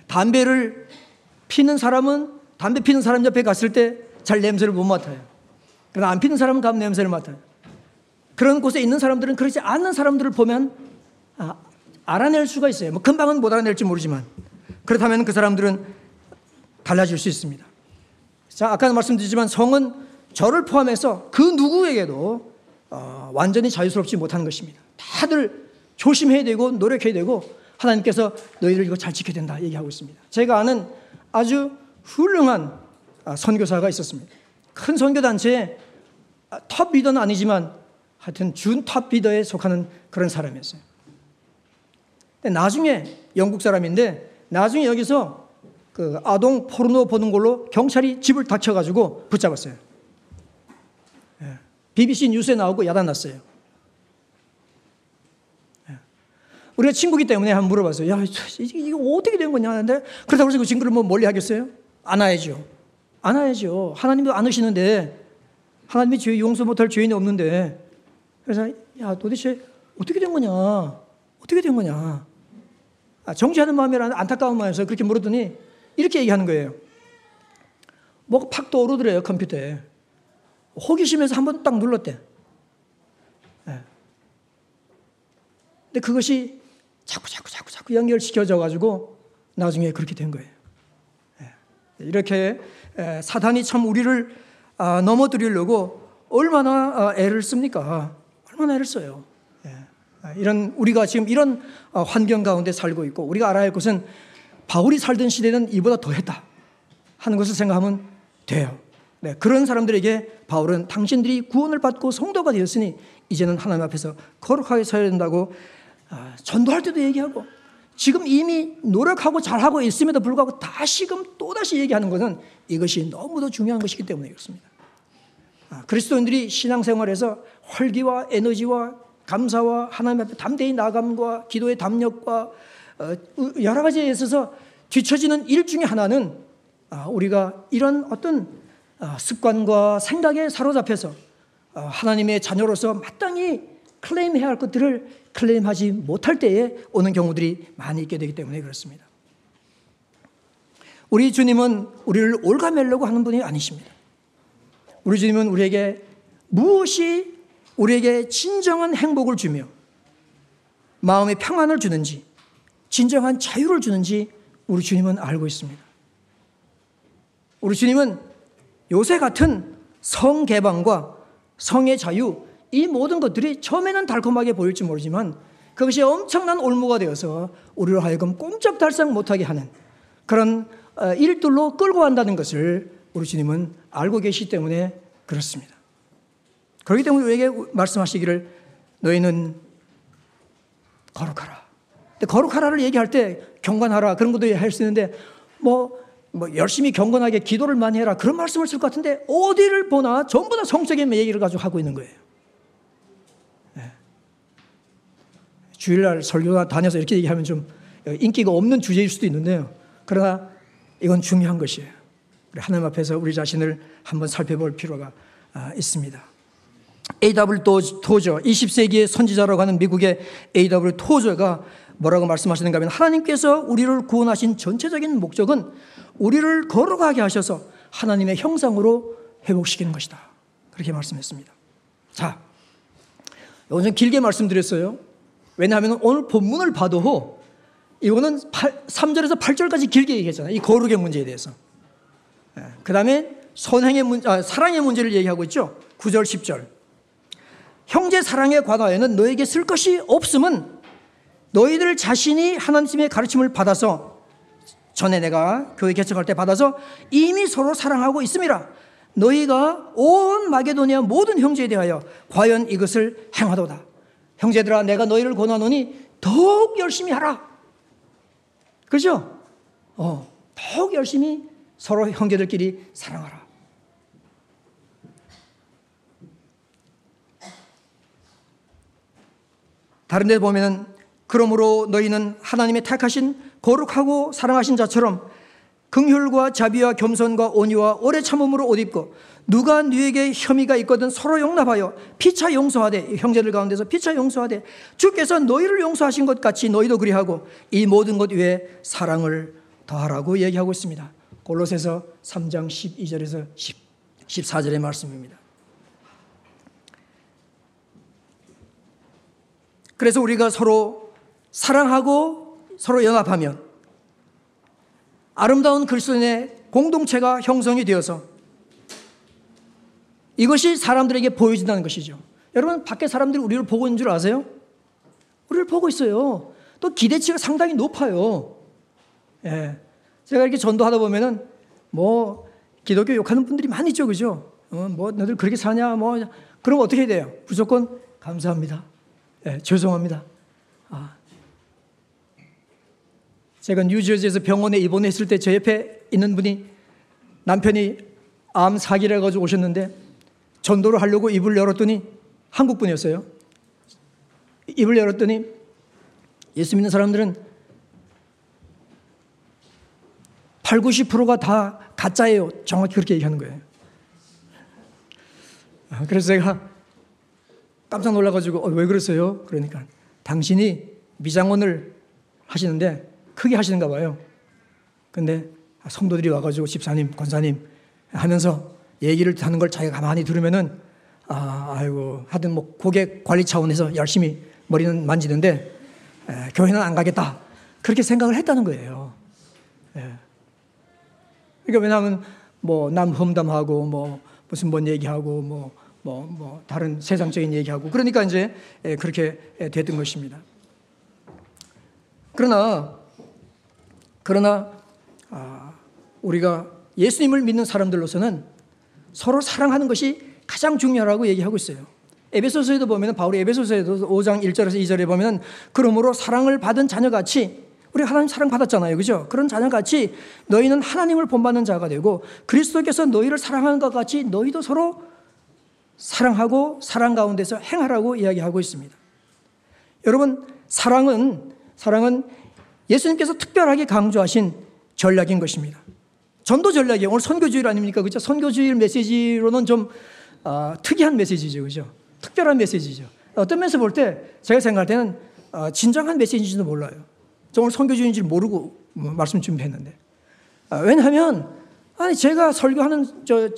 담배를 피는 사람은 담배 피는 사람 옆에 갔을 때 잘 냄새를 못 맡아요. 그러나 안 피는 사람은 가면 냄새를 맡아요. 그런 곳에 있는 사람들은 그렇지 않은 사람들을 보면 아, 알아낼 수가 있어요. 뭐 금방은 못 알아낼지 모르지만 그렇다면 그 사람들은 달라질 수 있습니다. 자, 아까 말씀드리지만 성은 저를 포함해서 그 누구에게도 어, 완전히 자유스럽지 못하는 것입니다. 다들 조심해야 되고 노력해야 되고 하나님께서 너희들 이거 잘 지켜야 된다 얘기하고 있습니다. 제가 아는 아주 훌륭한 아, 선교사가 있었습니다. 큰 선교단체의 아, top 리더는 아니지만 하여튼 준top 리더에 속하는 그런 사람이었어요. 나중에 영국 사람인데 나중에 여기서 그 아동 포르노 보는 걸로 경찰이 집을 닥쳐가지고 붙잡았어요. BBC 예. 뉴스에 나오고 야단났어요. 예. 우리가 친구기 때문에 한번 물어봤어요. 야, 이거 어떻게 된 거냐 하는데 그렇다고 해서 그 친구를 뭐 멀리 하겠어요? 안아야죠. 안아야죠. 하나님도 안으시는데 하나님이 죄 용서 못할 죄인이 없는데 그래서 야 도대체 어떻게 된 거냐? 어떻게 된 거냐? 아, 정지하는 마음이라 안타까운 마음에서 그렇게 물었더니 이렇게 얘기하는 거예요. 뭐가 팍 떠오르더래요 컴퓨터에. 호기심에서 한 번 딱 눌렀대. 네. 근데 그것이 자꾸 자꾸 자꾸 자꾸 연결시켜져 가지고 나중에 그렇게 된 거예요. 네. 이렇게 사단이 참 우리를 아, 넘어뜨리려고 얼마나 아, 애를 씁니까? 얼마나 애를 써요. 예. 아, 이런 우리가 지금 이런 환경 가운데 살고 있고 우리가 알아야 할 것은 바울이 살던 시대는 이보다 더했다 하는 것을 생각하면 돼요. 네, 그런 사람들에게 바울은 당신들이 구원을 받고 성도가 되었으니 이제는 하나님 앞에서 거룩하게 살아야 된다고 전도할 때도 얘기하고 지금 이미 노력하고 잘하고 있음에도 불구하고 다시금 또다시 얘기하는 것은 이것이 너무도 중요한 것이기 때문에 그렇습니다. 아, 그리스도인들이 신앙생활에서 활기와 에너지와 감사와 하나님 앞에 담대히 나감과 기도의 담력과 어, 여러 가지에 있어서 뒤처지는 일 중에 하나는 아, 우리가 이런 어떤 아, 습관과 생각에 사로잡혀서 하나님의 자녀로서 마땅히 클레임해야 할 것들을 클레임하지 못할 때에 오는 경우들이 많이 있게 되기 때문에 그렇습니다. 우리 주님은 우리를 올가매려고 하는 분이 아니십니다. 우리 주님은 우리에게 무엇이 우리에게 진정한 행복을 주며 마음의 평안을 주는지 진정한 자유를 주는지 우리 주님은 알고 있습니다. 우리 주님은 요새 같은 성 개방과 성의 자유 이 모든 것들이 처음에는 달콤하게 보일지 모르지만 그것이 엄청난 올무가 되어서 우리를 하여금 꼼짝달싹 못하게 하는 그런 어, 일들로 끌고 간다는 것을 우리 주님은 알고 계시기 때문에 그렇습니다. 그렇기 때문에 우리에게 말씀하시기를 너희는 거룩하라. 근데 거룩하라를 얘기할 때 경건하라 그런 것도 할 수 있는데 뭐, 뭐 열심히 경건하게 기도를 많이 해라 그런 말씀을 쓸 것 같은데 어디를 보나 전부 다 성적인 얘기를 가지고 하고 있는 거예요. 주일날 설교가 다녀서 이렇게 얘기하면 좀 인기가 없는 주제일 수도 있는데요. 그러나 이건 중요한 것이에요. 하나님 앞에서 우리 자신을 한번 살펴볼 필요가 아, 있습니다. A.W. 토저, 20세기의 선지자라고 하는 미국의 A.W. 토저가 뭐라고 말씀하시는가 하면 하나님께서 우리를 구원하신 전체적인 목적은 우리를 걸어가게 하셔서 하나님의 형상으로 회복시키는 것이다. 그렇게 말씀했습니다. 자, 좀 길게 말씀드렸어요. 왜냐하면 오늘 본문을 봐도 이거는 8, 3절에서 8절까지 길게 얘기했잖아요. 이 거룩의 문제에 대해서. 예, 그 다음에 선행의 문, 아, 사랑의 문제를 얘기하고 있죠. 9절, 10절. 형제 사랑에 관하여는 너에게 쓸 것이 없음은 너희들 자신이 하나님의 가르침을 받아서 전에 내가 교회 개척할 때 받아서 이미 서로 사랑하고 있음이라 너희가 온 마게도니아 모든 형제에 대하여 과연 이것을 행하도다. 형제들아 내가 너희를 권하노니 더욱 열심히 하라. 그죠? 어, 더욱 열심히 서로 형제들끼리 사랑하라. 다른 데 보면은 그러므로 너희는 하나님의 택하신 거룩하고 사랑하신 자처럼 긍휼과 자비와 겸손과 온유와 오래 참음으로 옷 입고 누가 너에게 혐의가 있거든 서로 용납하여 피차 용서하되 형제들 가운데서 피차 용서하되 주께서 너희를 용서하신 것 같이 너희도 그리하고 이 모든 것 위에 사랑을 더하라고 얘기하고 있습니다. 골로새서 3장 12절에서 10, 14절의 말씀입니다. 그래서 우리가 서로 사랑하고 서로 연합하면 아름다운 그리스도인의 공동체가 형성이 되어서 이것이 사람들에게 보여진다는 것이죠. 여러분, 밖에 사람들이 우리를 보고 있는 줄 아세요? 우리를 보고 있어요. 또 기대치가 상당히 높아요. 예. 제가 이렇게 전도하다 보면은 뭐 기독교 욕하는 분들이 많이 있죠, 그죠? 어, 뭐 너들 그렇게 사냐, 뭐 그럼 어떻게 돼요? 무조건 감사합니다. 예, 죄송합니다. 아. 제가 뉴저지에서 병원에 입원했을 때 제 옆에 있는 분이 남편이 암 사기를 해가지고 오셨는데 전도를 하려고 입을 열었더니 한국 분이었어요. 입을 열었더니 예수 믿는 사람들은 8, 90%가 다 가짜예요. 정확히 그렇게 얘기하는 거예요. 아, 그래서 제가 깜짝 놀라가지고 어, 왜 그랬어요? 그러니까 당신이 미장원을 하시는데 크게 하시는가 봐요. 근데 성도들이 와가지고 집사님, 권사님 하면서 얘기를 하는 걸 자기가 가만히 들으면은 아, 아이고 하여튼 뭐 고객 관리 차원에서 열심히 머리는 만지는데 에, 교회는 안 가겠다 그렇게 생각을 했다는 거예요. 예. 그러니까 왜냐하면 뭐 남 험담하고 뭐 무슨 뭔 얘기하고 뭐 뭐, 뭐, 다른 세상적인 얘기하고, 그러니까 이제 그렇게 됐던 것입니다. 그러나, 그러나, 아, 우리가 예수님을 믿는 사람들로서는 서로 사랑하는 것이 가장 중요하다고 얘기하고 있어요. 에베소서에도 보면 바울이 에베소서에도 5장 1절에서 2절에 보면 그러므로 사랑을 받은 자녀같이 우리 하나님 사랑 받았잖아요. 그죠? 그런 자녀같이 너희는 하나님을 본받는 자가 되고 그리스도께서 너희를 사랑하는 것 같이 너희도 서로 사랑하고 사랑 가운데서 행하라고 이야기하고 있습니다. 여러분, 사랑은 사랑은 예수님께서 특별하게 강조하신 전략인 것입니다. 전도 전략이 오늘 선교주일 아닙니까? 그죠? 선교주일 메시지로는 좀 어, 특이한 메시지죠. 그죠? 특별한 메시지죠. 어떤 면에서 볼 때 제가 생각할 때는 어, 진정한 메시지인지도 몰라요. 저 오늘 선교주일인지 모르고 뭐 말씀 준비했는데. 어, 왜냐하면 아니 제가 설교하는 저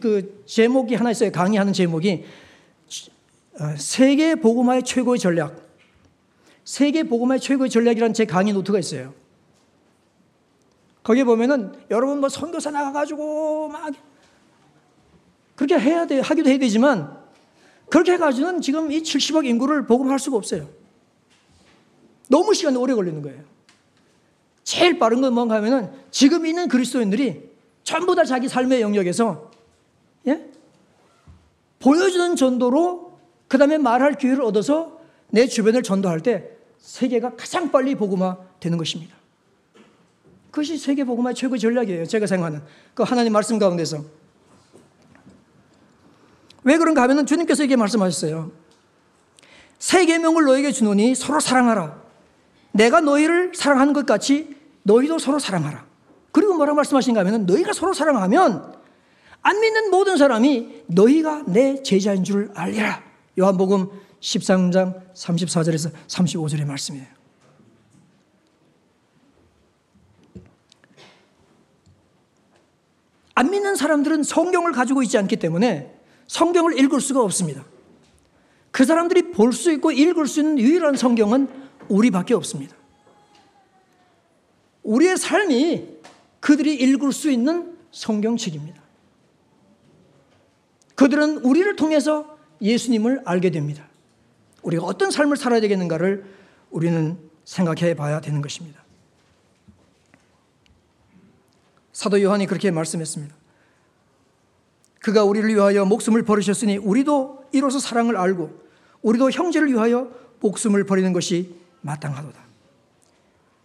그 제목이 하나 있어요. 강의하는 제목이 어, 세계 복음화의 최고의 전략. 세계 복음화의 최고의 전략이라는 제 강의 노트가 있어요. 거기에 보면은 여러분 뭐 선교사 나가가지고 막 그렇게 해야 돼 하기도 해야 되지만 그렇게 해가지고는 지금 이 70억 인구를 복음할 수가 없어요. 너무 시간이 오래 걸리는 거예요. 제일 빠른 건 뭔가 하면은 지금 있는 그리스도인들이 전부 다 자기 삶의 영역에서 예? 보여주는 전도로 그 다음에 말할 기회를 얻어서 내 주변을 전도할 때 세계가 가장 빨리 복음화 되는 것입니다. 그것이 세계 복음화의 최고 전략이에요. 제가 생각하는 그 하나님 말씀 가운데서 왜 그런가 하면은 주님께서 이렇게 말씀하셨어요. 세 계명을 너에게 주노니 서로 사랑하라. 내가 너희를 사랑하는 것 같이 너희도 서로 사랑하라. 그리고 뭐라고 말씀하신가 하면 너희가 서로 사랑하면 안 믿는 모든 사람이 너희가 내 제자인 줄 알리라. 요한복음 13장 34절에서 35절의 말씀이에요. 안 믿는 사람들은 성경을 가지고 있지 않기 때문에 성경을 읽을 수가 없습니다. 그 사람들이 볼 수 있고 읽을 수 있는 유일한 성경은 우리밖에 없습니다. 우리의 삶이 그들이 읽을 수 있는 성경책입니다. 그들은 우리를 통해서 예수님을 알게 됩니다. 우리가 어떤 삶을 살아야 되겠는가를 우리는 생각해 봐야 되는 것입니다. 사도 요한이 그렇게 말씀했습니다. 그가 우리를 위하여 목숨을 버리셨으니 우리도 이로써 사랑을 알고 우리도 형제를 위하여 목숨을 버리는 것이 마땅하도다.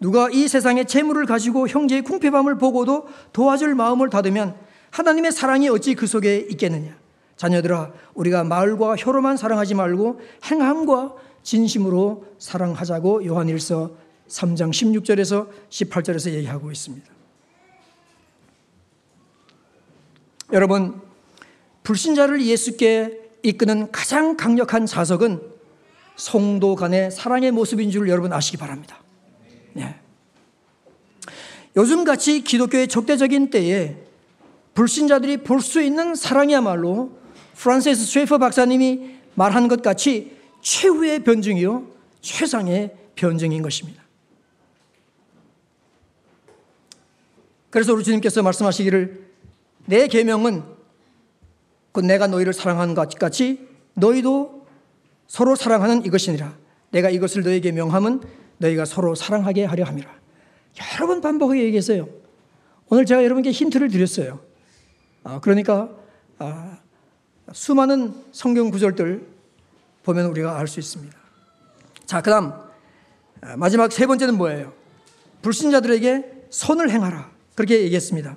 누가 이 세상의 재물을 가지고 형제의 궁핍함을 보고도 도와줄 마음을 닫으면 하나님의 사랑이 어찌 그 속에 있겠느냐? 자녀들아, 우리가 말과 혀로만 사랑하지 말고 행함과 진심으로 사랑하자고 요한일서 3장 16절에서 18절에서 얘기하고 있습니다. 여러분, 불신자를 예수께 이끄는 가장 강력한 자석은 성도 간의 사랑의 모습인 줄 여러분 아시기 바랍니다. 네. 요즘 같이 기독교의 적대적인 때에 불신자들이 볼 수 있는 사랑이야말로 프란시스 쉐이퍼 박사님이 말한 것 같이 최후의 변증이요 최상의 변증인 것입니다. 그래서 우리 주님께서 말씀하시기를 내 계명은 그 내가 너희를 사랑하는 것 같이 너희도 서로 사랑하는 이것이니라. 내가 이것을 너에게 명함은 너희가 서로 사랑하게 하려 함이라. 여러 번 반복하게 얘기했어요. 오늘 제가 여러분께 힌트를 드렸어요. 아, 그러니까 아, 수많은 성경 구절들 보면 우리가 알 수 있습니다. 자, 그 다음, 아, 마지막 세 번째는 뭐예요? 불신자들에게 선을 행하라. 그렇게 얘기했습니다.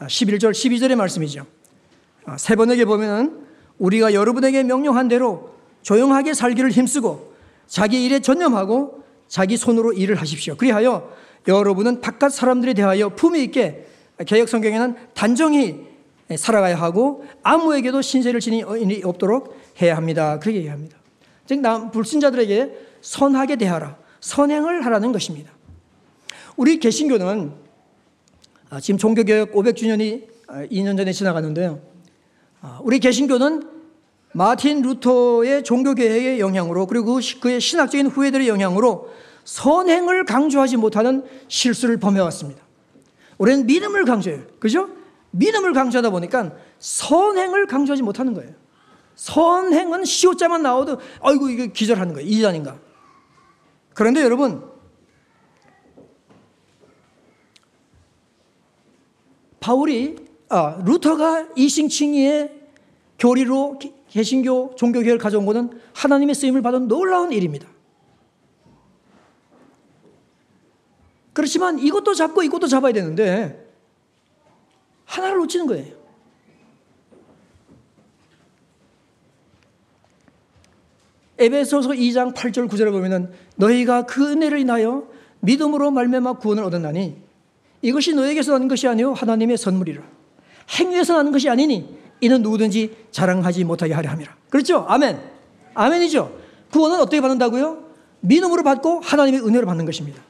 11절, 아, 12절의 말씀이죠. 아, 세 번에게 보면은 우리가 여러분에게 명령한 대로 조용하게 살기를 힘쓰고 자기 일에 전념하고 자기 손으로 일을 하십시오. 그리하여 여러분은 바깥 사람들에 대하여 품위 있게 개혁 성경에는 단정히 살아가야 하고 아무에게도 신세를 지니 없도록 해야 합니다. 그렇게 얘기합니다. 즉, 남, 불신자들에게 선하게 대하라. 선행을 하라는 것입니다. 우리 개신교는 아, 지금 종교개혁 500주년이 2년 전에 지나갔는데요. 아, 우리 개신교는 마틴 루터의 종교개혁의 영향으로 그리고 그의 신학적인 후예들의 영향으로 선행을 강조하지 못하는 실수를 범해왔습니다. 우리는 믿음을 강조해요. 그죠? 믿음을 강조하다 보니까 선행을 강조하지 못하는 거예요. 선행은 시옷자만 나와도 아이고 이게 기절하는 거예요. 이단인가. 그런데 여러분 바울이 아, 루터가 이싱칭의 교리로 개신교 종교교회를 가져온 것은 하나님의 쓰임을 받은 놀라운 일입니다. 그렇지만 이것도 잡고 이것도 잡아야 되는데 하나를 놓치는 거예요. 에베소서 2장 8절 9절에 보면은 너희가 그 은혜를 인하여 믿음으로 말미암아 구원을 얻었나니 이것이 너에게서 나는 것이 아니요 하나님의 선물이라 행위에서 나는 것이 아니니 이는 누구든지 자랑하지 못하게 하려 함이라. 그렇죠? 아멘. 아멘이죠. 구원은 어떻게 받는다고요? 믿음으로 받고 하나님의 은혜로 받는 것입니다.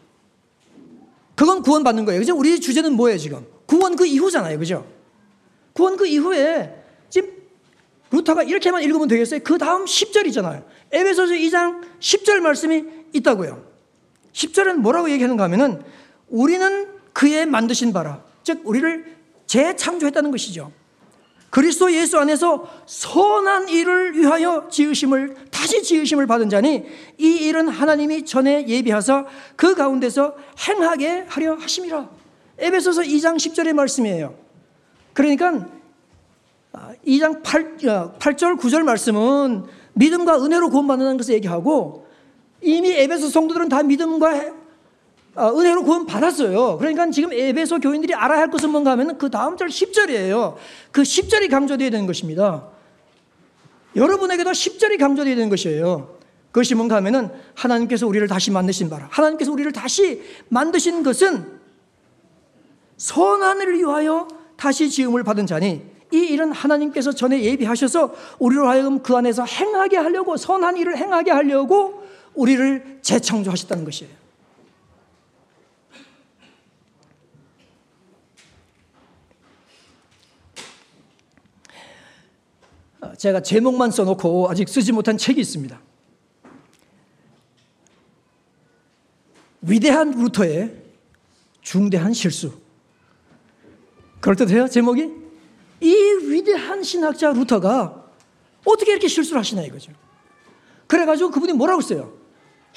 그건 구원 받는 거예요. 그죠? 우리 주제는 뭐예요, 지금? 구원 그 이후잖아요. 그죠? 구원 그 이후에 지금 루터가 이렇게만 읽으면 되겠어요? 그 다음 10절이잖아요. 에베소서 2장 10절 말씀이 있다고요. 10절은 뭐라고 얘기하는가 하면은 우리는 그의 만드신 바라. 즉, 우리를 재창조했다는 것이죠. 그리스도 예수 안에서 선한 일을 위하여 지으심을 다시 지으심을 받은 자니 이 일은 하나님이 전에 예비하사 그 가운데서 행하게 하려 하심이라. 에베소서 2장 10절의 말씀이에요. 그러니까 2장 8, 8절 9절 말씀은 믿음과 은혜로 구원받는 것을 얘기하고 이미 에베소 성도들은 다 믿음과 어, 은혜로 구원 받았어요. 그러니까 지금 에베소 교인들이 알아야 할 것은 뭔가 하면 그 다음 절 10절이에요. 그 10절이 강조되어야 되는 것입니다. 여러분에게도 10절이 강조되어야 되는 것이에요. 그것이 뭔가 하면은 하나님께서 우리를 다시 만드신 바라. 하나님께서 우리를 다시 만드신 것은 선한을 위하여 다시 지음을 받은 자니 이 일은 하나님께서 전에 예비하셔서 우리로 하여금 그 안에서 행하게 하려고 선한 일을 행하게 하려고 우리를 재창조하셨다는 것이에요. 제가 제목만 써놓고 아직 쓰지 못한 책이 있습니다. 위대한 루터의 중대한 실수. 그럴듯해요, 제목이? 이 위대한 신학자 루터가 어떻게 이렇게 실수를 하시나 이거죠. 그래가지고 그분이 뭐라고 했어요?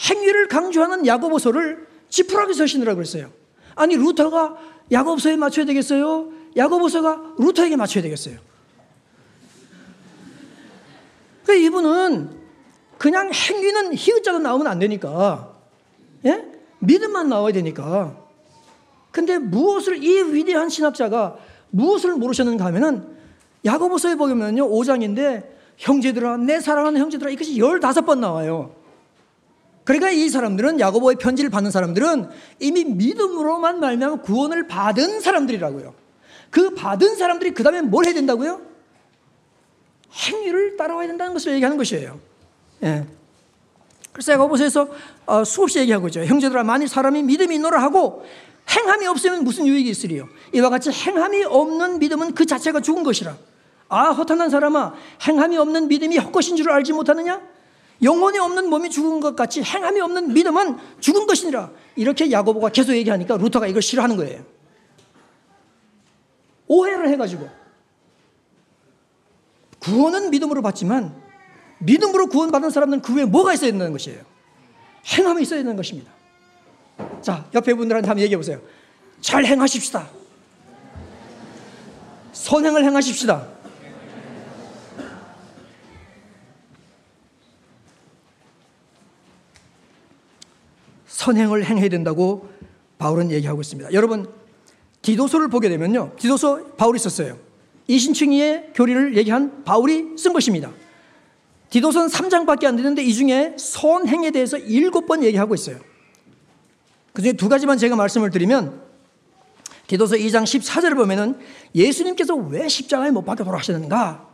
행위를 강조하는 야고보서를 지푸라기 서신이라고 그랬어요. 아니, 루터가 야고보서에 맞춰야 되겠어요? 야고보서가 루터에게 맞춰야 되겠어요? 그 이분은 그냥 행위는 희극자가 나오면 안 되니까, 예? 믿음만 나와야 되니까. 근데 무엇을 이 위대한 신학자가 무엇을 모르셨는가 하면은 야고보서에 보면요 5장인데 형제들아 내 사랑하는 형제들아 이것이 15번 나와요. 그러니까 이 사람들은 야고보의 편지를 받는 사람들은 이미 믿음으로만 말미암아 구원을 받은 사람들이라고요. 그 받은 사람들이 그 다음에 뭘 해야 된다고요? 행위를 따라와야 된다는 것을 얘기하는 것이에요. 예. 그래서 야고보서에서 어, 수없이 얘기하고 있죠. 형제들아 만일 사람이 믿음이 있노라 하고 행함이 없으면 무슨 유익이 있으리요? 이와 같이 행함이 없는 믿음은 그 자체가 죽은 것이라. 아 허탄한 사람아 행함이 없는 믿음이 헛것인 줄 알지 못하느냐? 영혼이 없는 몸이 죽은 것 같이 행함이 없는 믿음은 죽은 것이니라. 이렇게 야고보가 계속 얘기하니까 루터가 이걸 싫어하는 거예요. 오해를 해가지고 구원은 믿음으로 받지만 믿음으로 구원받은 사람은 그 외에 뭐가 있어야 된다는 것이에요. 행함이 있어야 되는 것입니다. 자, 옆에 분들한테 한번 얘기해 보세요. 잘 행하십시다. 선행을 행하십시다. 선행을 행해야 된다고 바울은 얘기하고 있습니다. 여러분, 디도서를 보게 되면요. 디도서 바울이 썼어요. 이신층이의 교리를 얘기한 바울이 쓴 것입니다. 디도서는 3장밖에 안 되는데 이 중에 선행에 대해서 7번 얘기하고 있어요. 그 중에 두 가지만 제가 말씀을 드리면 디도서 2장 14절을 보면은 예수님께서 왜 십자가에 못 박혀 돌아가셨는가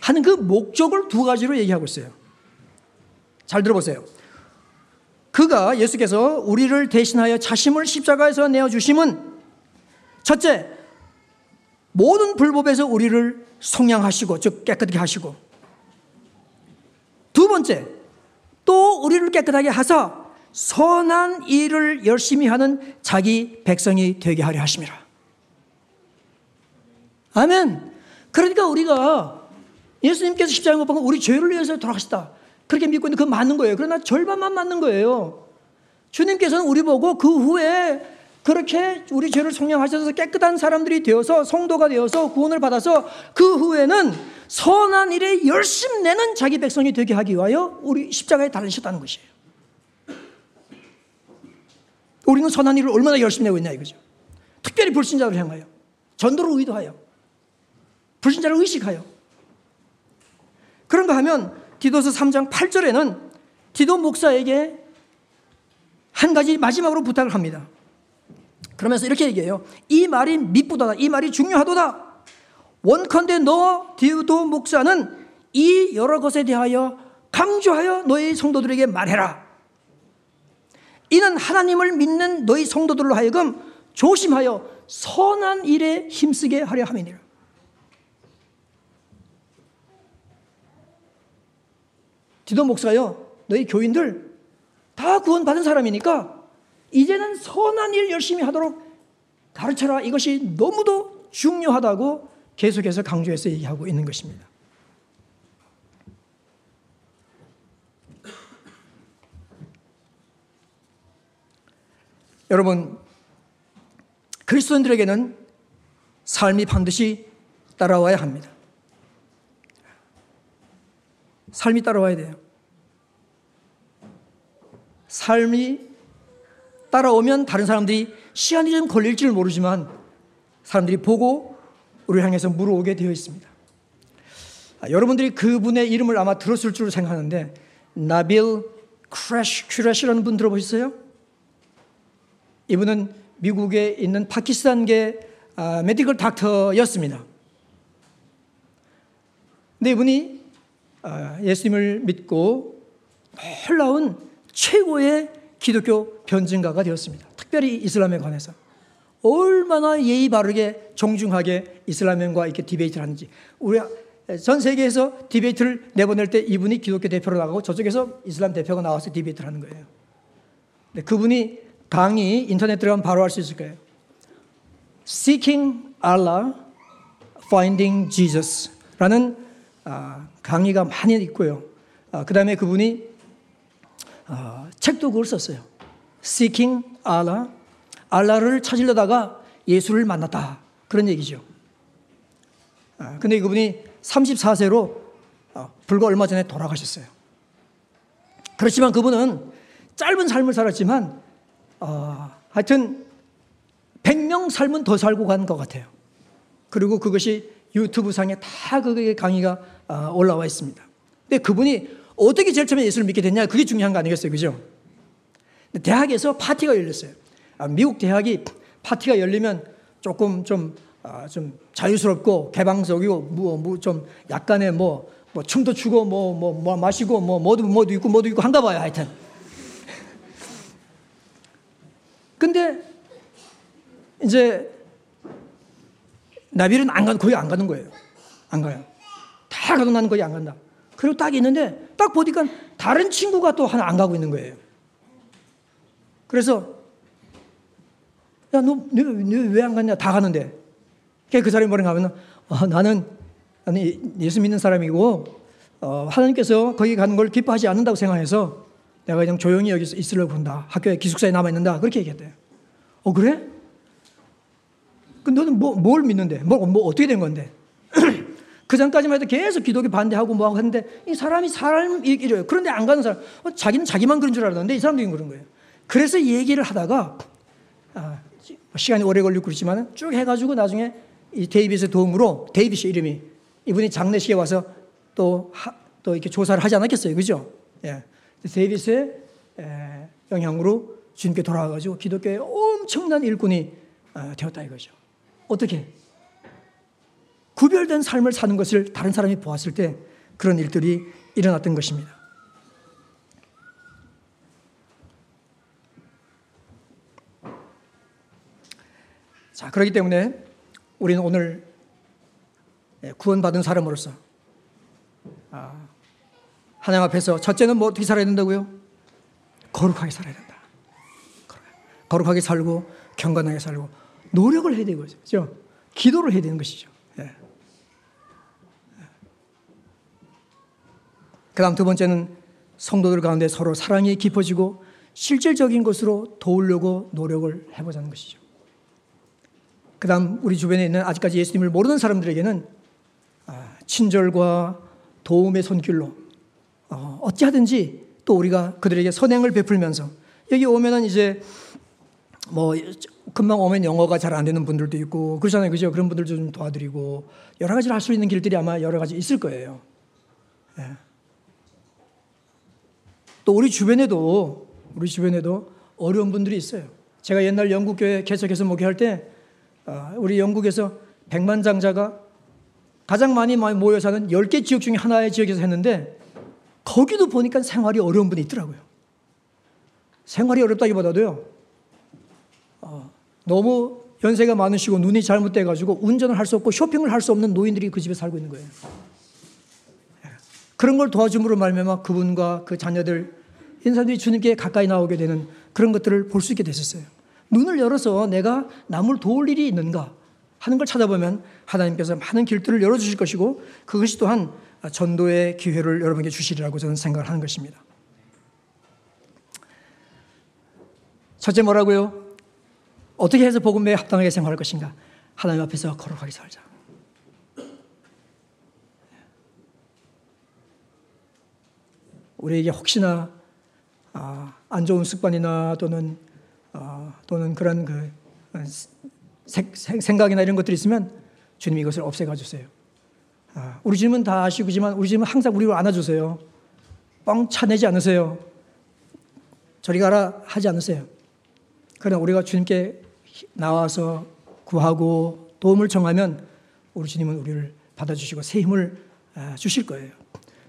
하는 그 목적을 두 가지로 얘기하고 있어요. 잘 들어보세요. 그가 예수께서 우리를 대신하여 자심을 십자가에서 내어 주심은 첫째 모든 불법에서 우리를 속량하시고 즉 깨끗하게 하시고 두 번째 또 우리를 깨끗하게 하사 선한 일을 열심히 하는 자기 백성이 되게 하려 하심이라. 아멘. 그러니까 우리가 예수님께서 십자가에 못 박은 우리 죄를 위해서 돌아가셨다. 그렇게 믿고 있는데 그건 맞는 거예요. 그러나 절반만 맞는 거예요. 주님께서는 우리 보고 그 후에 그렇게 우리 죄를 성령하셔서 깨끗한 사람들이 되어서 성도가 되어서 구원을 받아서 그 후에는 선한 일에 열심 내는 자기 백성이 되게 하기 위하여 우리 십자가에 달리셨다는 것이에요. 우리는 선한 일을 얼마나 열심히 내고 있냐 이거죠. 특별히 불신자를 향하여 전도를 의도하여 불신자를 의식하여 그런가 하면 디도서 3장 8절에는 디도 목사에게 한 가지 마지막으로 부탁을 합니다. 그러면서 이렇게 얘기해요. 이 말이 미쁘다. 이 말이 중요하도다. 원컨대 너 디도 목사는 이 여러 것에 대하여 강조하여 너희 성도들에게 말해라. 이는 하나님을 믿는 너희 성도들로 하여금 조심하여 선한 일에 힘쓰게 하려 함이니라. 디도 목사요, 너희 교인들 다 구원받은 사람이니까 이제는 선한 일 열심히 하도록 가르쳐라. 이것이 너무도 중요하다고 계속해서 강조해서 얘기하고 있는 것입니다. 여러분, 그리스도인들에게는 삶이 반드시 따라와야 합니다. 삶이 따라와야 돼요. 삶이 따라오면 다른 사람들이 시간이 좀 걸릴지는 모르지만 사람들이 보고 우리를 향해서 물어오게 되어 있습니다. 아, 여러분들이 그분의 이름을 아마 들었을 줄 생각하는데 나빌 쿠레쉬 쿠레쉬라는 분 들어보셨어요? 이분은 미국에 있는 파키스탄계 아, medical doctor였습니다. 근데 이분이 아, 예수님을 믿고 놀라운 최고의 기독교 변증가가 되었습니다. 특별히 이슬람에 관해서. 얼마나 예의 바르게 정중하게 이슬람과 이렇게 debate를 하는지. 우리 전 세계에서 debate를 내보낼 때 이분이 기독교 대표로 나가고 저쪽에서 이슬람 대표가 나와서 debate를 하는 거예요. 근데 그분이 강의 인터넷 들어가면 바로 알수 있을 거예요. Seeking Allah, Finding Jesus라는 아, 강의가 많이 있고요. 아, 그 다음에 그분이 아, 책도 그걸 썼어요. Seeking Allah, 알라를 찾으려다가 예수를 만났다. 그런 얘기죠. 근데 그분이 34세로 어, 불과 얼마 전에 돌아가셨어요. 그렇지만 그분은 짧은 삶을 살았지만 어, 하여튼 100명 삶은 더 살고 간 것 같아요. 그리고 그것이 유튜브 상에 다 그게 강의가 어, 올라와 있습니다. 근데 그분이 어떻게 제일 처음에 예수를 믿게 됐냐 그게 중요한 거 아니겠어요, 그죠? 대학에서 파티가 열렸어요. 아, 미국 대학이 파티가 열리면 조금 좀, 아, 좀 자유스럽고 개방적이고 뭐, 뭐 좀 약간의 뭐, 뭐 춤도 추고 뭐, 뭐, 뭐 마시고 뭐 뭐도 뭐도 있고 뭐도 있고 한가 봐요, 하여튼. 근데 이제 나비는 안 가는 거의 안 가는 거예요. 안 가요. 다 가도 나는 거의 안 간다. 그리고 딱 있는데 딱 보니까 다른 친구가 또 하나 안 가고 있는 거예요. 그래서 야, 너, 왜안 갔냐? 다 가는데. 그 사람이 뭐라 하면, 어, 나는, 나는 예수 믿는 사람이고, 어, 하나님께서 거기 가는 걸 기뻐하지 않는다고 생각해서 내가 그냥 조용히 여기서 있으려고 본다. 학교에 기숙사에 남아있는다. 그렇게 얘기했대요. 어, 그래? 그 너는 뭐, 뭘 믿는데? 뭐, 뭐 어떻게 된 건데? 그 전까지만 해도 계속 기독교 반대하고 뭐 하고 했는데 이 사람이 사람 이래요. 그런데 안 가는 사람, 어, 자기는 자기만 그런 줄 알았는데 이 사람도 그런 거예요. 그래서 얘기를 하다가 아, 시간이 오래 걸리고 그렇지만 쭉 해가지고 나중에 이 데이빗의 도움으로 데이빗의 이름이 이분이 장례식에 와서 또, 하, 또 이렇게 조사를 하지 않았겠어요. 그죠? 예. 데이빗의 에, 영향으로 주님께 돌아와가지고 기독교의 엄청난 일꾼이 어, 되었다 이거죠. 어떻게? 구별된 삶을 사는 것을 다른 사람이 보았을 때 그런 일들이 일어났던 것입니다. 자, 그렇기 때문에 우리는 오늘 예, 구원받은 사람으로서 아, 하나님 앞에서 첫째는 뭐 어떻게 살아야 된다고요? 거룩하게 살아야 된다. 거룩하게 살고 경건하게 살고 노력을 해야 되는 거죠. 기도를 해야 되는 것이죠. 그 다음 두 번째는 성도들 가운데 서로 사랑이 깊어지고 실질적인 것으로 도우려고 노력을 해보자는 것이죠. 그 다음 우리 주변에 있는 아직까지 예수님을 모르는 사람들에게는 아, 친절과 도움의 손길로 어, 어찌하든지 또 우리가 그들에게 선행을 베풀면서 여기 오면은 이제 뭐 금방 오면 영어가 잘 안 되는 분들도 있고 그렇잖아요. 그죠? 그런 분들도 좀 도와드리고 여러 가지를 할 수 있는 길들이 아마 여러 가지 있을 거예요. 예. 또 우리 주변에도 우리 주변에도 어려운 분들이 있어요. 제가 옛날 영국 교회 개척해서 목회할 때 아, 우리 영국에서 백만 장자가 가장 많이 모여 사는 10개 지역 중에 하나의 지역에서 했는데 거기도 보니까 생활이 어려운 분이 있더라고요. 생활이 어렵다기보다도요. 어, 너무 연세가 많으시고 눈이 잘못돼 가지고 운전을 할 수 없고 쇼핑을 할 수 없는 노인들이 그 집에 살고 있는 거예요. 예. 그런 걸 도와줌으로 말미암아 그분과 그 자녀들 인사들이 주님께 가까이 나오게 되는 그런 것들을 볼 수 있게 됐었어요. 눈을 열어서 내가 남을 도울 일이 있는가 하는 걸 찾아보면 하나님께서 많은 길들을 열어주실 것이고 그것이 또한 전도의 기회를 여러분에게 주시리라고 저는 생각을 하는 것입니다. 첫째 뭐라고요? 어떻게 해서 복음에 합당하게 생활할 것인가? 하나님 앞에서 거룩하게 살자. 우리에게 혹시나 아, 안 좋은 습관이나 또는 어, 또는 그런 그 어, 생각이나 이런 것들이 있으면 주님 이것을 없애가 주세요. 아, 우리 주님은 다 아시지만 우리 주님은 항상 우리를 안아주세요. 뻥 차내지 않으세요. 저리 가라 하지 않으세요. 그러나 우리가 주님께 나와서 구하고 도움을 청하면 우리 주님은 우리를 받아주시고 새 힘을 아, 주실 거예요.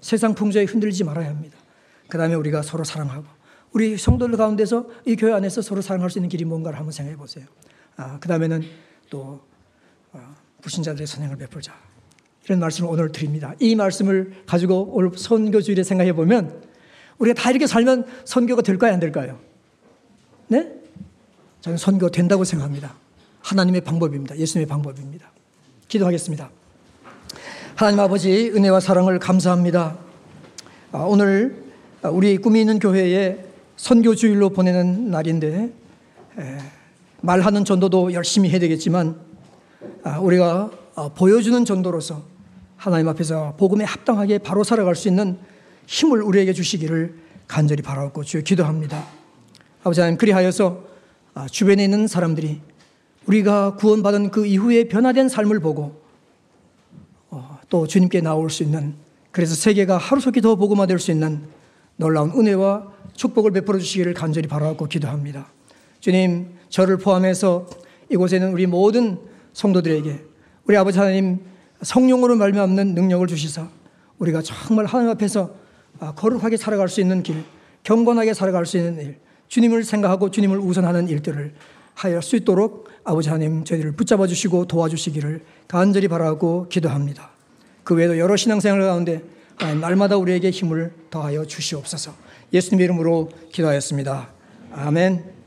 세상 풍조에 흔들리지 말아야 합니다. 그 다음에 우리가 서로 사랑하고 우리 성도들 가운데서 이 교회 안에서 서로 사랑할 수 있는 길이 뭔가를 한번 생각해 보세요. 아, 그 다음에는 또 어, 불신자들의 선행을 베풀자. 이런 말씀을 오늘 드립니다. 이 말씀을 가지고 오늘 선교 주일에 생각해 보면 우리가 다 이렇게 살면 선교가 될까요, 안 될까요? 네? 저는 선교 된다고 생각합니다. 하나님의 방법입니다. 예수님의 방법입니다. 기도하겠습니다. 하나님 아버지 은혜와 사랑을 감사합니다. 아, 오늘 우리 꿈이 있는 교회에 선교 주일로 보내는 날인데 말하는 전도도 열심히 해야 되겠지만 아, 우리가 어, 보여주는 전도로서 하나님 앞에서 복음에 합당하게 바로 살아갈 수 있는 힘을 우리에게 주시기를 간절히 바라고 주여 기도합니다. 아버지 하나님 그리하여서 아, 주변에 있는 사람들이 우리가 구원받은 그 이후에 변화된 삶을 보고 어, 또 주님께 나올 수 있는 그래서 세계가 하루속히 더 복음화될 수 있는 놀라운 은혜와 축복을 베풀어 주시기를 간절히 바라고 기도합니다. 주님, 저를 포함해서 이곳에는 우리 모든 성도들에게 우리 아버지 하나님 성령으로 말미암는 능력을 주시사 우리가 정말 하나님 앞에서 아, 거룩하게 살아갈 수 있는 길, 경건하게 살아갈 수 있는 일, 주님을 생각하고 주님을 우선하는 일들을 하여 수 있도록 아버지 하나님 저희들을 붙잡아 주시고 도와주시기를 간절히 바라고 기도합니다. 그 외에도 여러 신앙생활 가운데 날마다 우리에게 힘을 더하여 주시옵소서. 예수님의 이름으로 기도하였습니다. 아멘.